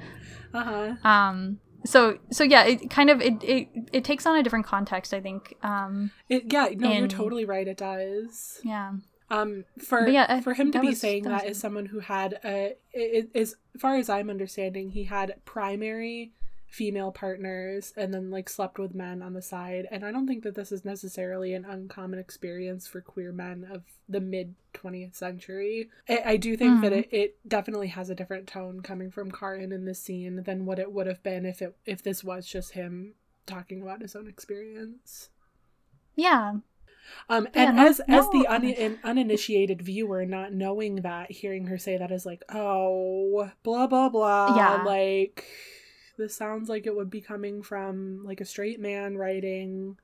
yeah. Uh huh. Um so so yeah, it kind of it, it it takes on a different context, I think. Um It, yeah. No, you're totally right. It does. yeah. Um, for yeah, I- for him to be was- saying that that as someone who had a, i- i- as far as I'm understanding, he had primary female partners and then like slept with men on the side. And I don't think that this is necessarily an uncommon experience for queer men of the mid 20th century. I, I do think that Mhm. it, it definitely has a different tone coming from Karin in this scene than what it would have been if it if this was just him talking about his own experience. Yeah. Um, Yeah, and no- as as the un- an uninitiated viewer, not knowing that, hearing her say that is like, oh, blah blah blah. Yeah. Like, this sounds like it would be coming from like a straight man writing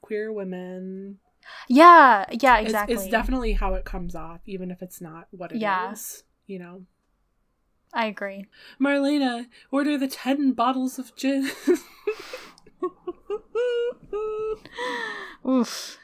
queer women. Yeah, yeah, exactly. It's, definitely how it comes off, even if it's not what it is. Yeah. You know, I agree. Marlena, order the ten bottles of gin. Oof.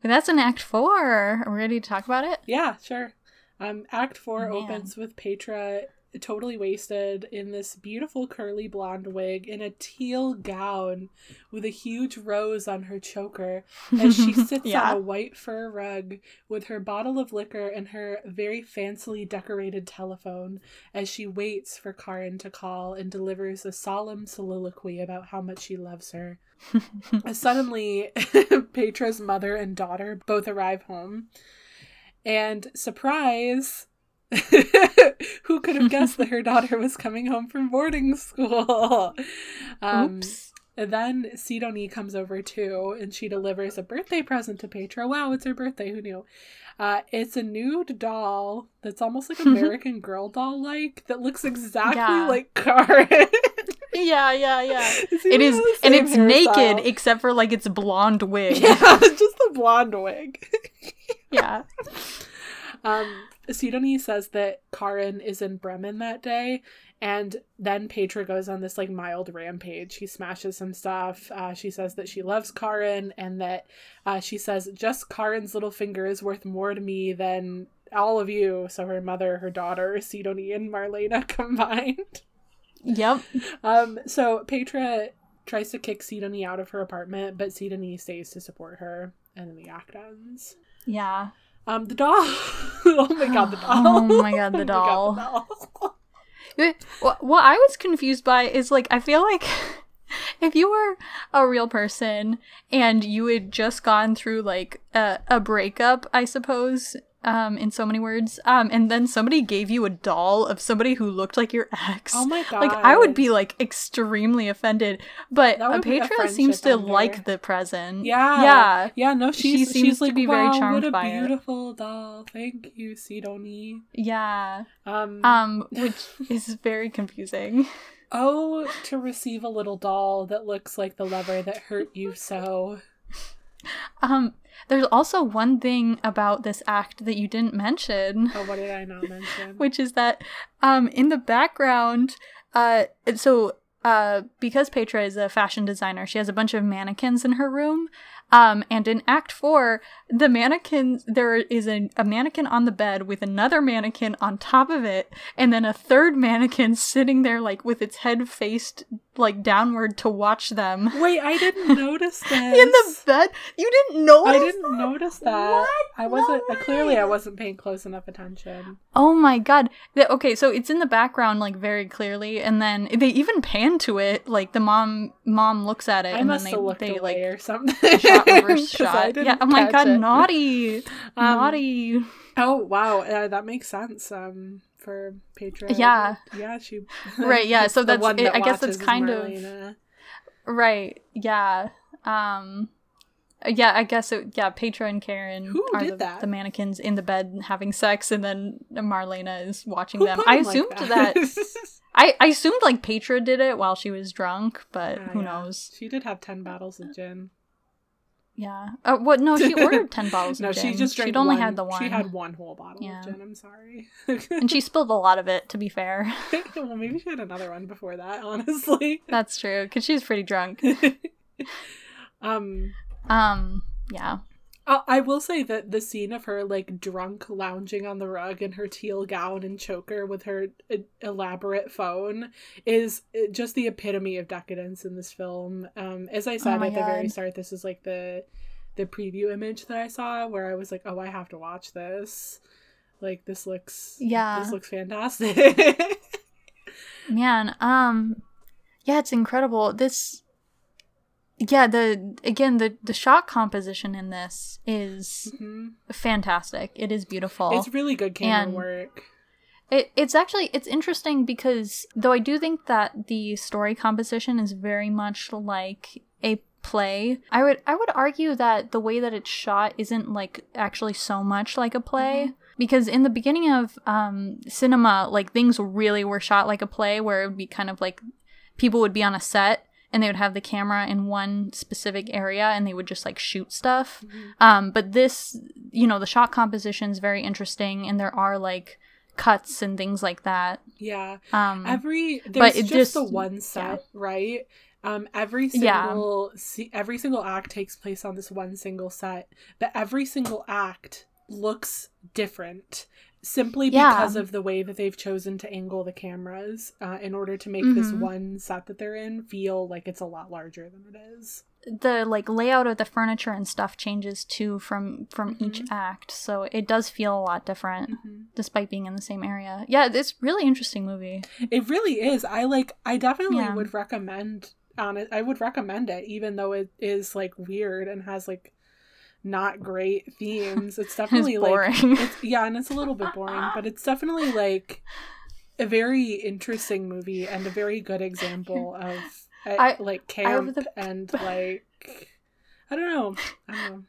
But that's in Act Four. Are we ready to talk about it? Yeah, sure. Um, Act four Man. opens with Petra totally wasted in this beautiful curly blonde wig in a teal gown with a huge rose on her choker as she sits yeah. on a white fur rug with her bottle of liquor and her very fancily decorated telephone as she waits for Karin to call and delivers a solemn soliloquy about how much she loves her. Suddenly, Petra's mother and daughter both arrive home. And surprise, who could have guessed that her daughter was coming home from boarding school? Um, Oops. and then Sidonie comes over too, and she delivers a birthday present to Petra. Wow, it's her birthday. Who knew? Uh, it's a nude doll that's almost like American Girl doll like that looks exactly Yeah. like Karen. Yeah, yeah, yeah. It's It is, and it's naked except for like its blonde wig. Yeah, just the blonde wig. yeah. Um, Sidonie says that Karin is in Bremen that day, and then Petra goes on this like mild rampage. She smashes some stuff. Uh, she says that she loves Karin, and that uh, she says just Karin's little finger is worth more to me than all of you. So her mother, her daughter, Sidonie, and Marlena combined. Yep. Um, so Petra tries to kick Sidonie out of her apartment, but Sidonie stays to support her, and then the act ends. Yeah. Um, the doll. oh my god, the doll. Oh my god, the Oh doll. God, the doll. What, what I was confused by is like I feel like if you were a real person and you had just gone through like a, a breakup, I suppose, um in so many words um and then somebody gave you a doll of somebody who looked like your ex Oh my god. like i would be like extremely offended but a Petra seems to friendship like the present Yeah. yeah Yeah, no, She seems she's to like be very wow, charmed what a by it." beautiful doll. Thank you, Sidonie. yeah Um, um which is very confusing oh, to receive a little doll that looks like the lover that hurt you so. um there's also one thing about this act that you didn't mention Oh, what did I not mention? which is that um in the background uh so uh because Petra is a fashion designer she has a bunch of mannequins in her room um and in act 4 the mannequins there is a, a mannequin on the bed with another mannequin on top of it and then a third mannequin sitting there like with its head faced like downward to watch them Wait, I didn't notice this. in the bed you didn't know I didn't notice that. What? I wasn't. No clearly, I wasn't paying close enough attention. Oh my god. The- okay, so it's in the background like very clearly and then they even pan to it like the mom mom looks at it I and must then they, they away like or something. shot reverse shot. Yeah, oh my god, it. naughty. Um, naughty. Oh wow, uh, that makes sense. Um, for Petra. Yeah. yeah, she. Right, yeah, so that's- it- that I guess it's kind of- Right. Yeah. Um yeah, I guess it yeah, Petra and Karen Who are did the, that? the mannequins in the bed having sex and then Marlena is watching Who them. I him like assumed that, I, I assumed like Petra did it while she was drunk, but Ah, who yeah. knows? She did have ten bottles of gin. Yeah. Uh, what? No, she ordered ten bottles no, of gin. she just drank She'd only one- had the one. She had one whole bottle Yeah. of gin. I'm sorry. and she spilled a lot of it. To be fair, well, maybe she had another one before that. Honestly. that's true because she was pretty drunk. um. Um. Yeah. Uh, I will say that the scene of her like drunk lounging on the rug in her teal gown and choker with her uh, elaborate phone is uh, just the epitome of decadence in this film. Um, as I said Oh at the very start, this is like the the preview image that I saw where I was like, "Oh, I have to watch this." Like this looks Yeah. this looks fantastic. Man. Um. Yeah, it's incredible. This. Yeah. The again the the shot composition in this is Mhm. fantastic. It is beautiful. It's really good camera And- work. It, it's actually it's interesting because though I do think that the story composition is very much like a play, I would I would argue that the way that it's shot isn't like actually so much like a play because in the beginning of um, cinema, like things really were shot like a play where it would be kind of like people would be on a set and they would have the camera in one specific area and they would just like shoot stuff. Um, but this, you know, the shot composition is very interesting and there are like cuts and things like that. Yeah. Um, every there's it just, the one set right um every Yeah. single se- every single act takes place on this one single set but every single act looks different simply Yeah. because of the way that they've chosen to angle the cameras uh, in order to make this Mhm. one set that they're in feel like it's a lot larger than it is the like layout of the furniture and stuff changes too from from each Mhm. act, so it does feel a lot different Mm-hmm. despite being in the same area. Yeah, it's really interesting movie. it really is i like i definitely Yeah. would recommend on it i would recommend it even though it is like weird and has like not great themes it's definitely it's like it's yeah and it's a little bit boring but it's definitely like a very interesting movie and a very good example of uh, I- like I camp the- and like i don't know i don't know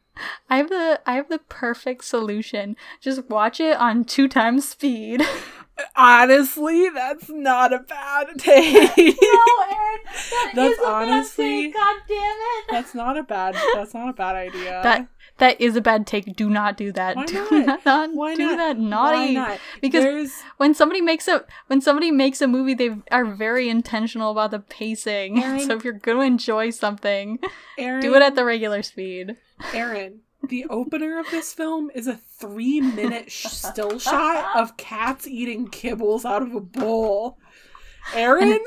I have the I have the perfect solution. Just watch it on two times speed. honestly that's not a bad take Aaron, that That's is a bad honestly- God damn it. that's not a bad that's not a bad idea That that is a bad take. Do not do that. Why do not? not, Why do not? that. Naughty. Why not? Because There's when somebody makes a when somebody makes a movie they are very intentional about the pacing Aaron- so if you're going to enjoy something Aaron. do it at the regular speed Aaron. The opener of this film is a three-minute sh- still shot of cats eating kibbles out of a bowl. Aaron.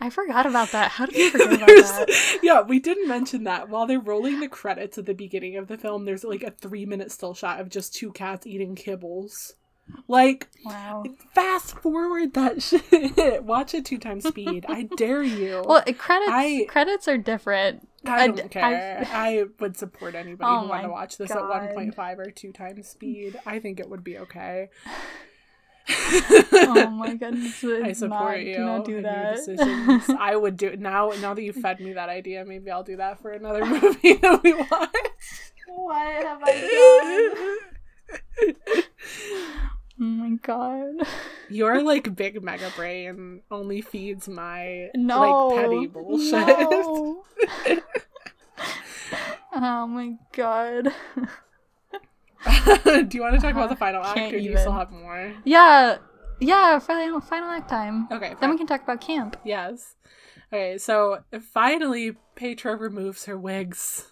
I forgot about that how did you forget about that yeah, we didn't mention that. While they're rolling the credits at the beginning of the film, there's like a three-minute still shot of just two cats eating kibbles. Like, wow fast forward that shit. Watch it two times speed. I dare you. well credits I- credits are different I I don't d- care. I- I, would support anybody Oh who want to watch this God. at 1.5 or 2 times speed. I think it would be okay. Oh my goodness. I support not- you Do not do that. I would do now. Now that you fed me that idea, maybe I'll do that for another movie that we watch. what have I done? oh my god. Your like big mega brain only feeds my No. like petty bullshit. no. oh my god. do you want to talk about the final act, or do you still have more? Yeah. Yeah, final final act time. Okay, Then we can talk about camp. Yes. Okay, so finally, Petra removes her wigs.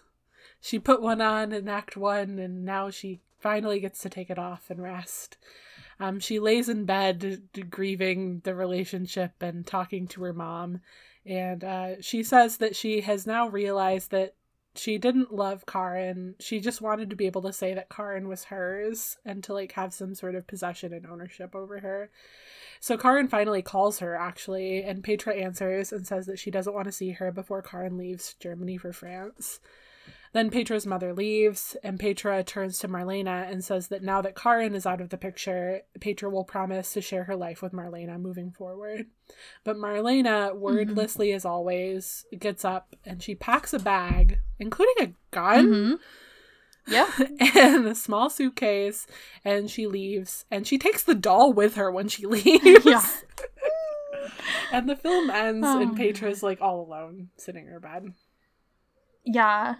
She put one on in Act One, and now she finally gets to take it off and rest. Um, she lays in bed, grieving the relationship and talking to her mom. And uh, she says that she has now realized that she didn't love Karin. She just wanted to be able to say that Karin was hers and to like have some sort of possession and ownership over her. So Karin finally calls her actually, and Petra answers and says that she doesn't want to see her before Karin leaves Germany for France. Then Petra's mother leaves, and Petra turns to Marlena and says that now that Karin is out of the picture, Petra will promise to share her life with Marlena moving forward. But Marlena, wordlessly as always, gets up and she packs a bag, including a gun Mhm. Yep. and a small suitcase, and she leaves. And she takes the doll with her when she leaves. Yeah. and the film ends, Oh, and Petra's like all alone, sitting in her bed. Yeah.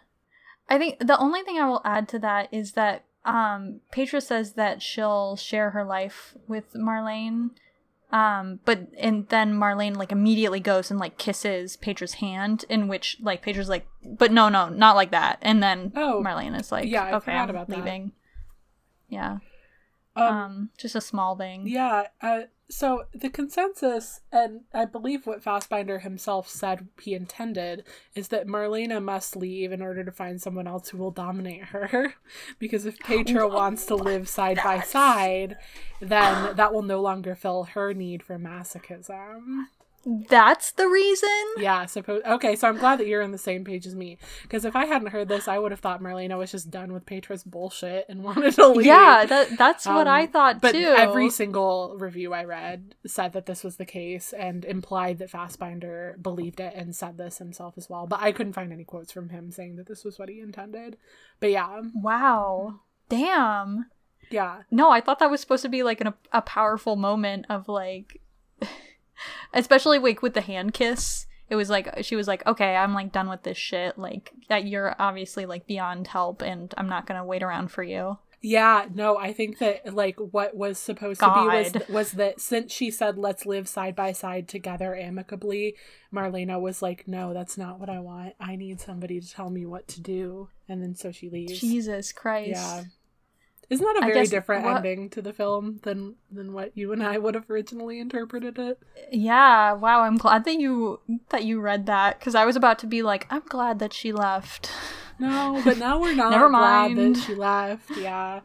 I think the only thing I will add to that is that um Petra says that she'll share her life with Marlene. Um but and then Marlene like immediately goes and like kisses Petra's hand in which like Petra's like but no no not like that and then Oh, Marlene is like yeah, I okay forgot I'm about that. leaving. Yeah. Um, Um, just a small thing. yeah. Uh, so the consensus, and I believe what Fassbinder himself said he intended, is that Marlena must leave in order to find someone else who will dominate her. because if Petra oh, wants to live side by side, then that will no longer fill her need for masochism. That's the reason? Yeah, suppose. Okay, so I'm glad that you're on the same page as me. Because if I hadn't heard this, I would have thought Marlena was just done with Petra's bullshit and wanted to leave. Yeah, that that's what Um, I thought But too. every single review I read said that this was the case and implied that Fassbinder believed it and said this himself as well. But I couldn't find any quotes from him saying that this was what he intended. But yeah, Wow. Damn. yeah, No, I thought that was supposed to be like an, a powerful moment of like, especially like with the hand kiss. It was like she was like, "Okay, I'm like done with this shit. Like that you're obviously like beyond help, and I'm not gonna wait around for you." yeah. No, I think that like what was supposed to be was was that since she said let's live side by side together amicably, Marlena was like, no, that's not what I want. I need somebody to tell me what to do, and then so she leaves. Jesus Christ. Yeah. Isn't that a very guess different what- ending to the film than than what you and I would have originally interpreted it? Yeah. Wow. I'm glad that you that you read that because I was about to be like, I'm glad that she left. No, but now we're not Never glad mind. that she left. Yeah.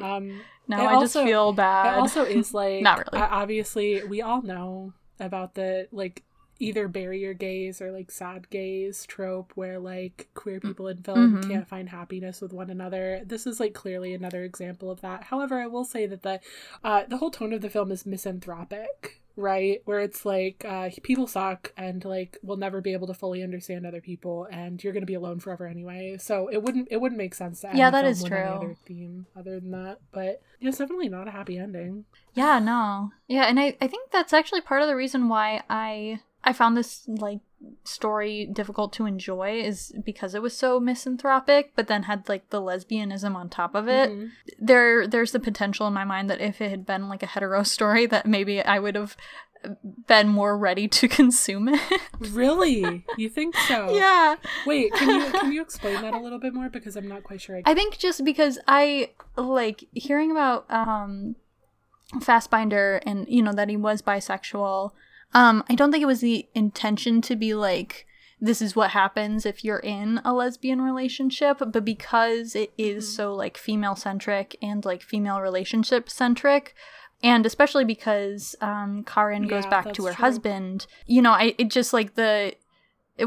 Um Now It I just also- feel it bad. also is like Not really. obviously we all know about the like either bury your gays or like sad gays trope where like queer people in film Mhm. can't find happiness with one another. This is like clearly another example of that. However, I will say that the uh the whole tone of the film is misanthropic, right? Where it's like uh people suck and like we'll never be able to fully understand other people and you're going to be alone forever anyway. So it wouldn't it wouldn't make sense to Yeah, that is true. other theme other than that. But it's definitely not a happy ending. Yeah, no. Yeah, and I, I think that's actually part of the reason why I I found this like story difficult to enjoy is because it was so misanthropic, but then had like the lesbianism on top of it. Mhm. There there's the potential in my mind that if it had been like a hetero story that maybe I would have been more ready to consume it. Really? You think so? yeah. Wait, can you can you explain that a little bit more because I'm not quite sure. I I think just because I like hearing about um Fassbinder and you know that he was bisexual. Um, I don't think it was the intention to be like this is what happens if you're in a lesbian relationship, but because it is Mhm. so like female centric and like female relationship centric, and especially because um Karin goes back to her true. husband, you know, I it just like the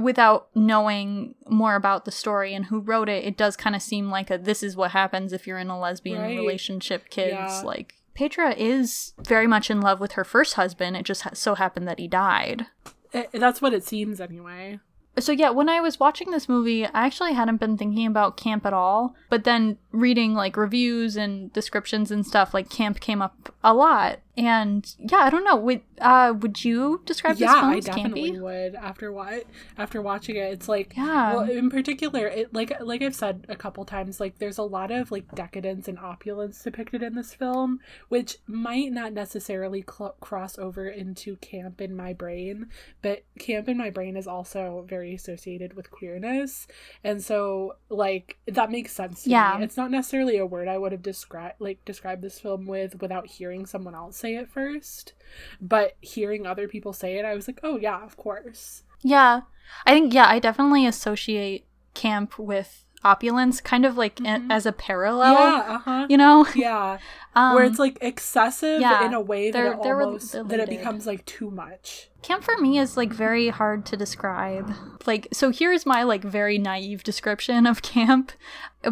without knowing more about the story and who wrote it, it does kind of seem like a this is what happens if you're in a lesbian Right. relationship, kids. Yeah. Like Petra is very much in love with her first husband. It just ha- so happened that he died. Eh, that's what it seems anyway. So yeah, when I was watching this movie, I actually hadn't been thinking about camp at all. But then reading like reviews and descriptions and stuff, like camp came up a lot. And yeah, I don't know. Would uh would you describe yeah, this film I definitely campy? would after what after watching it. It's like Yeah. well, in particular, it like like I've said a couple times, like there's a lot of like decadence and opulence depicted in this film, which might not necessarily cl- cross over into camp in my brain, but camp in my brain is also very associated with queerness, and so like that makes sense to Yeah. me. It's not necessarily a word I would have described like described this film with without hearing someone else say it first, but hearing other people say it, I was like, oh yeah, of course. Yeah. I think yeah, I definitely associate camp with opulence kind of like a- Mhm. as a parallel, yeah, uh huh. you know? Yeah, Um, where it's like excessive yeah, in a way that it almost that it becomes like too much. Camp for me is like very hard to describe. Like, so here's my like very naive description of camp,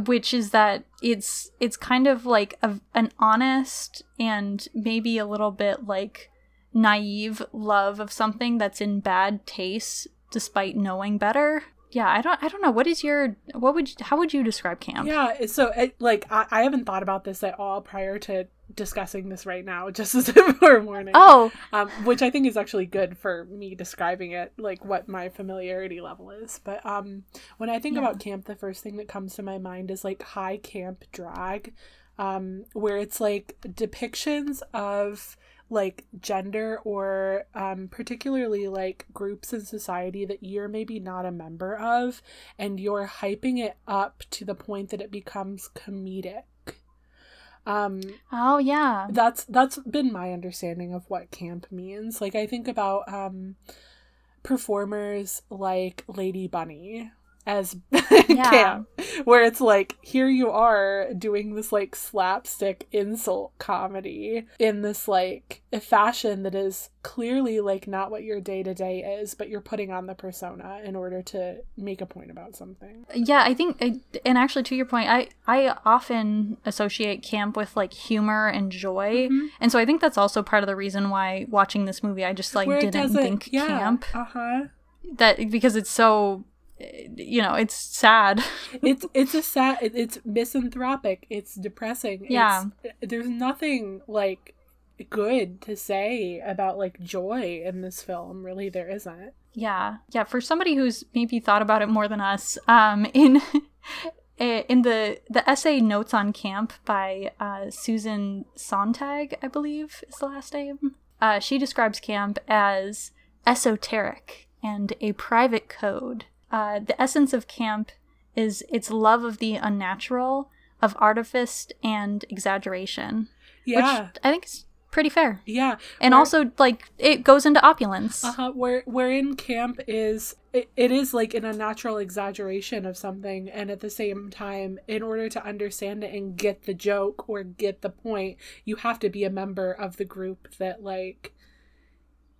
which is that it's it's kind of like a, an honest and maybe a little bit like naive love of something that's in bad taste despite knowing better. Yeah, I don't I don't know. What is your what would you, how would you describe camp? Yeah, so it, like I, I haven't thought about this at all prior to discussing this right now, just as a forewarning. Oh, um, which I think is actually good for me describing it, like what my familiarity level is. But um, when I think Yeah. about camp, the first thing that comes to my mind is like high camp drag, um, where it's like depictions of like gender or um, particularly like groups in society that you're maybe not a member of, and you're hyping it up to the point that it becomes comedic. Um, oh yeah. that's that's been my understanding of what camp means like i think about um performers like lady bunny as Yeah. camp where it's like here you are doing this like slapstick insult comedy in this like a fashion that is clearly like not what your day to day is but you're putting on the persona in order to make a point about something Yeah, I think, and actually, to your point, I I often associate camp with like humor and joy, Mhm. and so I think that's also part of the reason why watching this movie, I just like Where didn't think yeah, camp uh-huh that because it's so, you know, it's sad. it's it's a sad it's misanthropic it's depressing Yeah. it's, there's nothing like good to say about like joy in this film really there isn't Yeah, yeah. For somebody who's maybe thought about it more than us, um, in eh, in the the essay "Notes on Camp" by uh, Susan Sontag, I believe is the last name. Uh, she describes camp as esoteric and a private code. Uh, the essence of camp is its love of the unnatural, of artifice and exaggeration, yeah which I think is pretty fair. yeah And Where- also, like, it goes into opulence. uh-huh where wherein camp is it, it is like an unnatural exaggeration of something and at the same time in order to understand it and get the joke or get the point you have to be a member of the group that like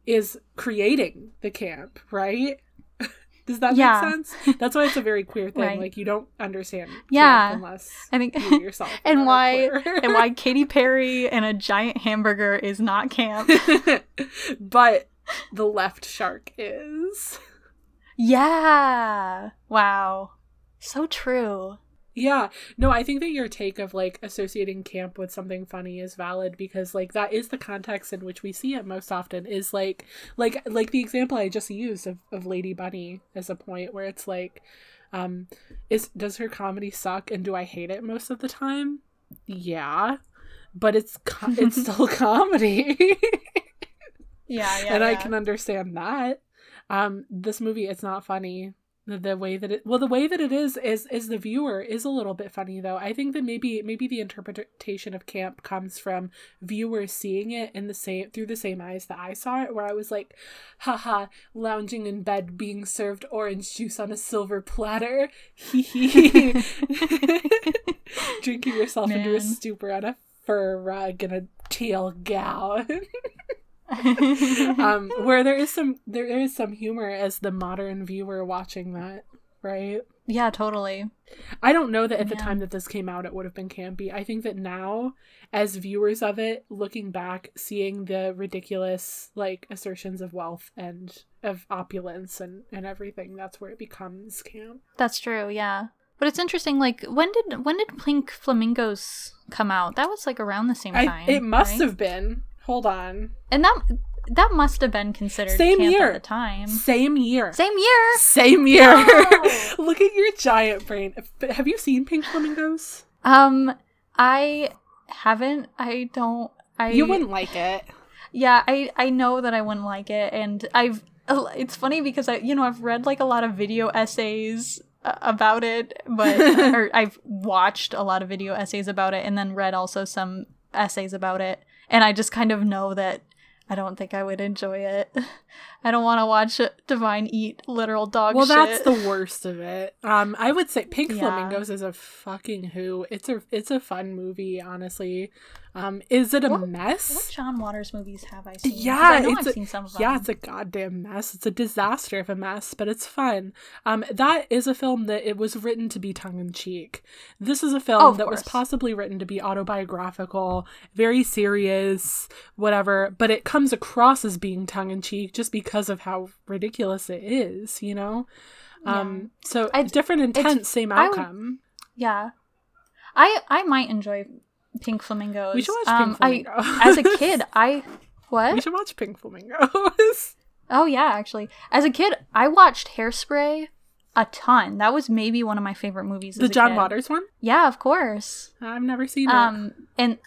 is creating the camp right does that Yeah. make sense that's why it's a very queer thing Right. like you don't understand Yeah. unless I think you yourself and why and why Katy Perry and a giant hamburger is not camp. but the left shark is yeah. Wow. So true. Yeah, no, I think that your take of like associating camp with something funny is valid because like that is the context in which we see it most often is like like like the example I just used of, of Lady Bunny as a point where it's like um is does her comedy suck and do I hate it most of the time? Yeah. But it's co- it's still comedy. Yeah, yeah. and I can understand that. Um, this movie, it's not funny. The, the way that it, well, the way that it is, is is the viewer is a little bit funny though. I think that maybe maybe the interpretation of camp comes from viewers seeing it in the same through the same eyes that I saw it, where I was like, haha, lounging in bed, being served orange juice on a silver platter, hee hee, drinking yourself into a stupor on a fur rug and a teal gown. um, where there is some there is some humor as the modern viewer watching that, right? yeah, totally. I don't know that at the time that this came out it would have been campy. I think that now, as viewers of it, looking back, seeing the ridiculous like assertions of wealth and of opulence and and everything, that's where it becomes camp. That's true. Yeah. But it's interesting. Like, when did when did Pink Flamingos come out? That was like around the same I, time. it must right? have been. Hold on. and that that must have been considered Same camp year. at the time. Same year. Same year. Same year. Oh. Look at your giant brain. Have you seen Pink Flamingos? Um, I haven't. I don't. I You wouldn't like it. Yeah, I I know that I wouldn't like it, and I've. It's funny because I, you know, I've read like a lot of video essays uh, about it, but or I've watched a lot of video essays about it, and then read also some essays about it, and I just kind of know that I don't think I would enjoy it. I don't want to watch Divine eat literal dog Well, shit. that's the worst of it. Um, I would say Pink Yeah. Flamingos is a fucking who. It's a it's a fun movie, honestly. Um, is it a What- mess? What John Waters movies have I seen? Yeah, I know it's I've a- seen some of them. Yeah, it's a goddamn mess. It's a disaster of a mess, but it's fun. Um, that is a film that it was written to be tongue in cheek. This is a film Oh, that was possibly written to be autobiographical, very serious, whatever. But it comes across as being tongue in cheek just because of how ridiculous it is. You know. Um. So I- different intent, same I would- outcome. Yeah. I I might enjoy Pink Flamingos. We should watch um, Pink Flamingo. I as a kid, I what? we should watch Pink Flamingos. Oh yeah, actually. As a kid, I watched Hairspray a ton. That was maybe one of my favorite movies. the John kid. Waters one. Yeah, of course. I've never seen it. Um and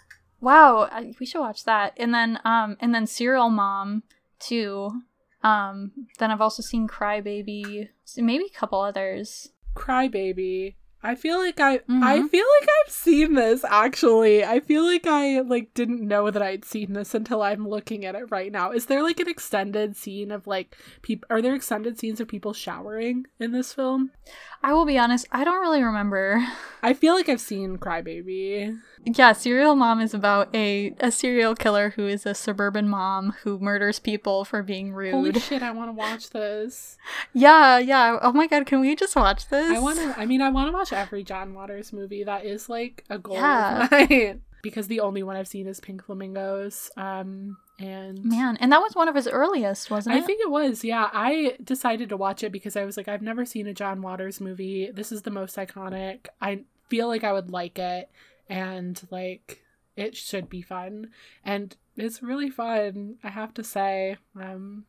wow, we should watch that. And then um and then Serial Mom too. Um then I've also seen Crybaby, maybe a couple others. Crybaby. I feel like I I Mhm. feel like I've seen this actually. I feel like I like didn't know that I'd seen this until I'm looking at it right now. Is there like an extended scene of like people are there extended scenes of people showering in this film? I will be honest, I don't really remember. I feel like I've seen Crybaby. Yeah, Serial Mom is about a, a serial killer who is a suburban mom who murders people for being rude. Holy shit, I want to watch this. yeah, yeah. Oh my god, can we just watch this? I want to I mean I want to watch every John Waters movie. That is like a goal Yeah. of mine. because the only one I've seen is Pink Flamingos. Um and Man, and that was one of his earliest, wasn't it? I think it was, yeah. I decided to watch it because I was like, I've never seen a John Waters movie. This is the most iconic. I feel like I would like it, and like it should be fun, and it's really fun. I have to say, um,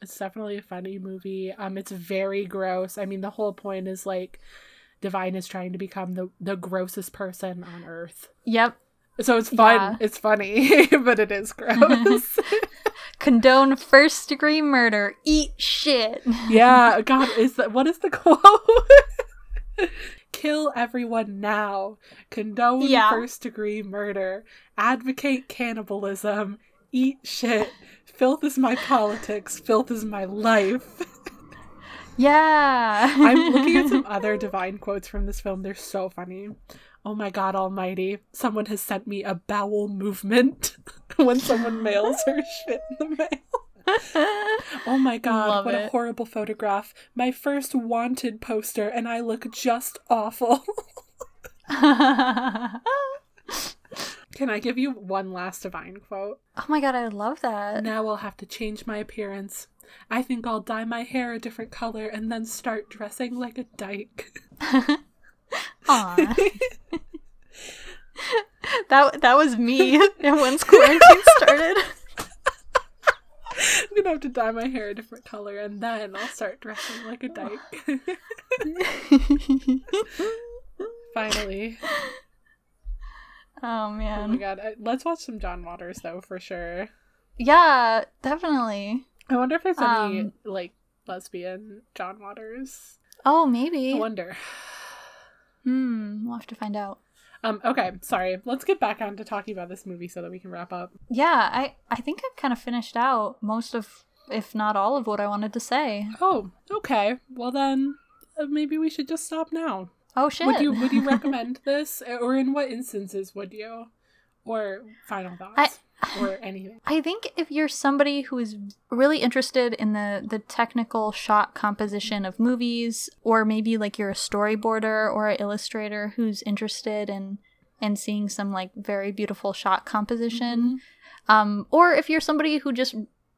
it's definitely a funny movie. Um, it's very gross. I mean, the whole point is like. Divine is trying to become the, the grossest person on earth. Yep. So it's fun. Yeah. It's funny, but it is gross. Condone first degree murder. Eat shit. yeah god is that what is the quote kill everyone now condone Yeah. first degree murder advocate cannibalism eat shit filth is my politics filth is my life Yeah. i'm looking at some other divine quotes from this film they're so funny oh my god almighty someone has sent me a bowel movement when someone mails her shit in the mail Oh my god, Love what a horrible photograph. My first wanted poster, and I look just awful. Can I give you one last divine quote? Oh my god, I love that. Now I'll have to change my appearance. I think I'll dye my hair a different color and then start dressing like a dyke. That that was me once quarantine started. I'm gonna have to dye my hair a different color and then I'll start dressing like a dyke. Finally. oh man. Oh my god. Let's watch some John Waters though, for sure. Yeah, definitely. I wonder if there's any, Um, like, lesbian John Waters. Oh, maybe. I wonder. Hmm, we'll have to find out. Um, okay, sorry. Let's get back on to talking about this movie so that we can wrap up. Yeah, I I think I've kind of finished out most of if not all of what I wanted to say. Oh, okay. Well then, uh, maybe we should just stop now. Oh shit. Would you would you recommend this, or in what instances would you? Or final thoughts? or anything. I think if you're somebody who is really interested in the the technical shot composition of movies, or maybe like you're a storyboarder or an illustrator who's interested in in seeing some like very beautiful shot composition, um, or if you're somebody who just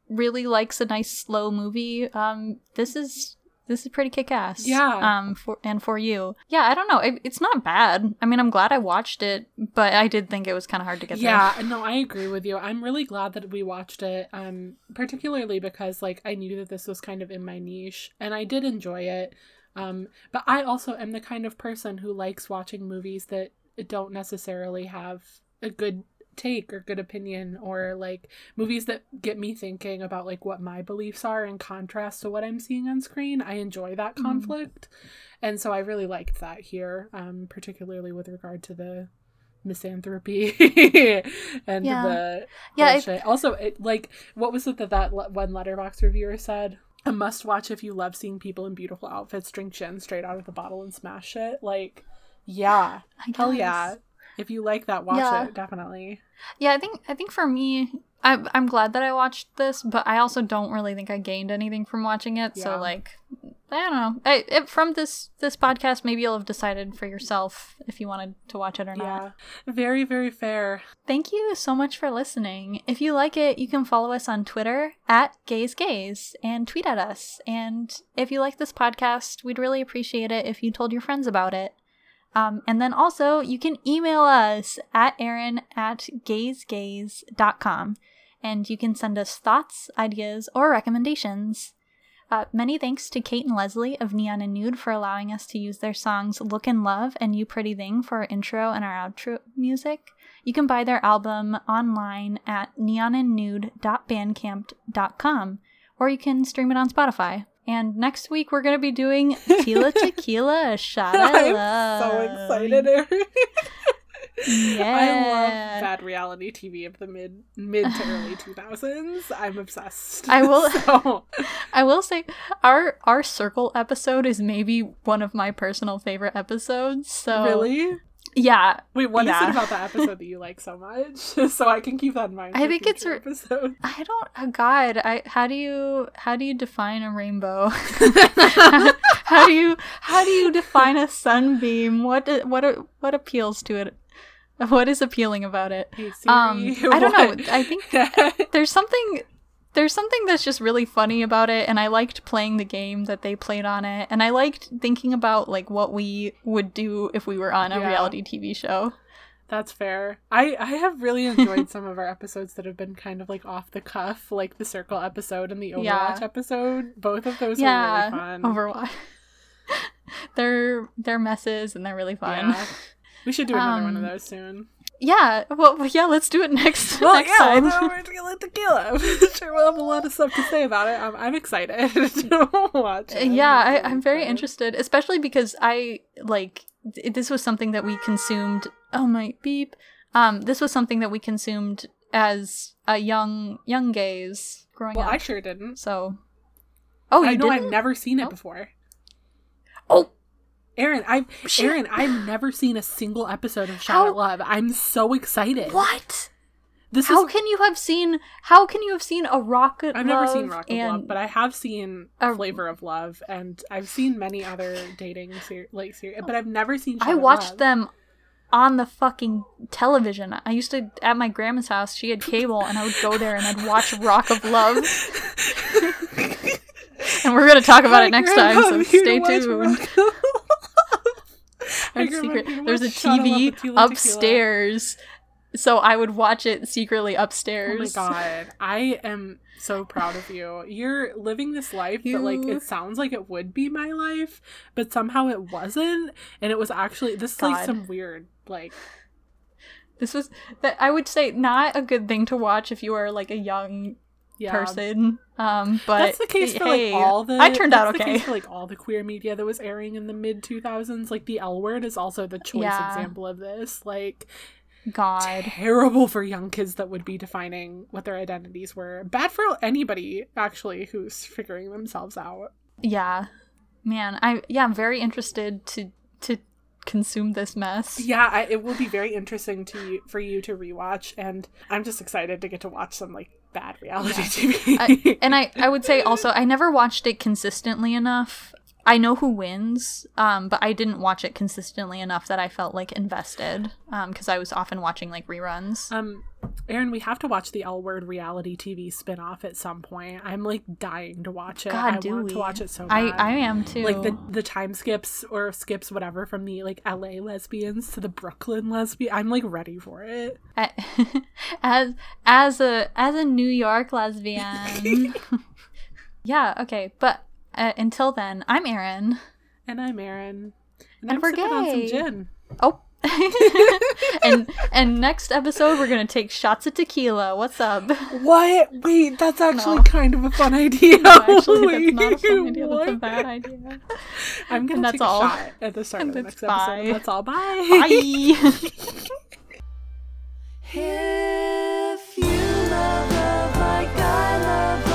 really likes a nice slow movie, um, this is this is pretty kick ass. Yeah. Um. For and for you, yeah. I don't know. It, it's not bad. I mean, I'm glad I watched it, but I did think it was kind of hard to get there. Yeah, no, I agree with you. I'm really glad that we watched it, um, particularly because like I knew that this was kind of in my niche, and I did enjoy it. Um, but I also am the kind of person who likes watching movies that don't necessarily have a good take or good opinion or like movies that get me thinking about like what my beliefs are in contrast to what I'm seeing on screen. I enjoy that Mhm. conflict. And so I really liked that here, um, particularly with regard to the misanthropy and Yeah. the Yeah, it- also it, like what was it that that le- one Letterboxd reviewer said a must watch if you love seeing people in beautiful outfits drink gin straight out of the bottle and smash it like yeah hell yeah if you like that watch Yeah. it definitely Yeah, I think I think for me, I'm I'm glad that I watched this, but I also don't really think I gained anything from watching it. Yeah. So like, I don't know. I, it, from this this podcast, maybe you'll have decided for yourself if you wanted to watch it or not. yeah very very fair Thank you so much for listening. If you like it, you can follow us on Twitter at Gaze Gaze and tweet at us. And if you like this podcast, we'd really appreciate it if you told your friends about it. Um, and then also, you can email us at Aaron at gazegaze.com and you can send us thoughts, ideas, or recommendations. Uh, many thanks to Kate and Leslie of Neon and Nude for allowing us to use their songs Look and Love and You Pretty Thing for our intro and our outro music. You can buy their album online at neonandnude.bandcamp.com or you can stream it on Spotify. And next week we're going to be doing Tila Tequila, a shot i'm love. so excited Erin. Yeah. I love bad reality TV of the mid mid to early 2000s. I'm obsessed. I will- So, I will say our our circle episode is maybe one of my personal favorite episodes. So really? Yeah, Wait, what is Yeah. it about the episode that you like so much? so I can keep that in mind. I think it's re- episodes. I don't. Oh God, I how do you how do you define a rainbow? how do you how do you define a sunbeam? What what what appeals to it? What is appealing about it? Hey, Um, I don't know. I think there's something there's something that's just really funny about it and i liked playing the game that they played on it and i liked thinking about like what we would do if we were on a Yeah. reality tv show That's fair. I I have really enjoyed some of our episodes that have been kind of like off the cuff, like the Circle episode and the Overwatch Yeah. episode. Both of those yeah were really fun. overwatch they're they're messes and they're really fun Yeah. We should do another one of Um, those soon. Yeah, well yeah let's do it next Well, next yeah, time well, we're tequila tequila. I'm sure we'll have a lot of stuff to say about it. I'm, I'm excited to watch. it. yeah I, i'm very interested especially because i like th- this was something that we consumed oh my beep um this was something that we consumed as a young young gays growing Well, up Well, I sure didn't. so oh you I know didn't I've never seen it Oh. before. oh Aaron, I've shit. Aaron, I've never seen a single episode of Shot How- at Love. I'm so excited. what This how is can you have seen how can you have seen a rocket I've never seen Love Rock of and Love, but I have seen a- Flavor of Love, and I've seen many other dating ser- like series, but I've never seen. Shot I watched them on the fucking television. I used to at my grandma's house. She had cable, and I would go there and I'd watch Rock of Love. And we're gonna talk about My it next time, so stay tuned. Rock of Love. My Our secret. There's a watch Shot at Love TV with Tila Tequila. upstairs, so I would watch it secretly upstairs. Oh my god, I am so proud of you. You're living this life that like it sounds like it would be my life, but somehow it wasn't, and it was actually this is like some weird like This was that I would say not a good thing to watch if you are like a young yeah. person. Um, but that's the case for hey, like all the. I turned out okay. case for like all the queer media that was airing in the mid two thousands. Like the L word is also the choice Yeah. example of this. Like God. terrible for young kids that would be defining what their identities were. Bad for anybody actually who's figuring themselves out. Yeah. Man, I yeah, I'm very interested to to consume this mess. Yeah, I, it will be very interesting to you, for you to rewatch, and I'm just excited to get to watch some like bad reality TV. I, and I, I would say also I never watched it consistently enough. I know who wins, um, but I didn't watch it consistently enough that I felt like invested because I was often watching like reruns. um, Aaron, we have to watch the L Word reality TV spinoff at some point. I'm like dying to watch it. God, I do want we? to watch it so I, bad. I am too. like the the time skips or skips whatever from the like LA lesbians to the Brooklyn lesbian. I'm like ready for it. as as a as a New York lesbian. yeah. Okay. But uh, until then, I'm Erin. And I'm Erin. And, and I'm we're gay. on some gin. Oh. and and next episode we're gonna take shots of tequila. What's up? What? Wait, that's actually no. kind of a fun idea. No, actually, that's not a fun idea. What? That's a bad idea. I'm gonna and take all. a shot at the start and of the next bye. episode. That's all. Bye. Bye. if you love love like I love.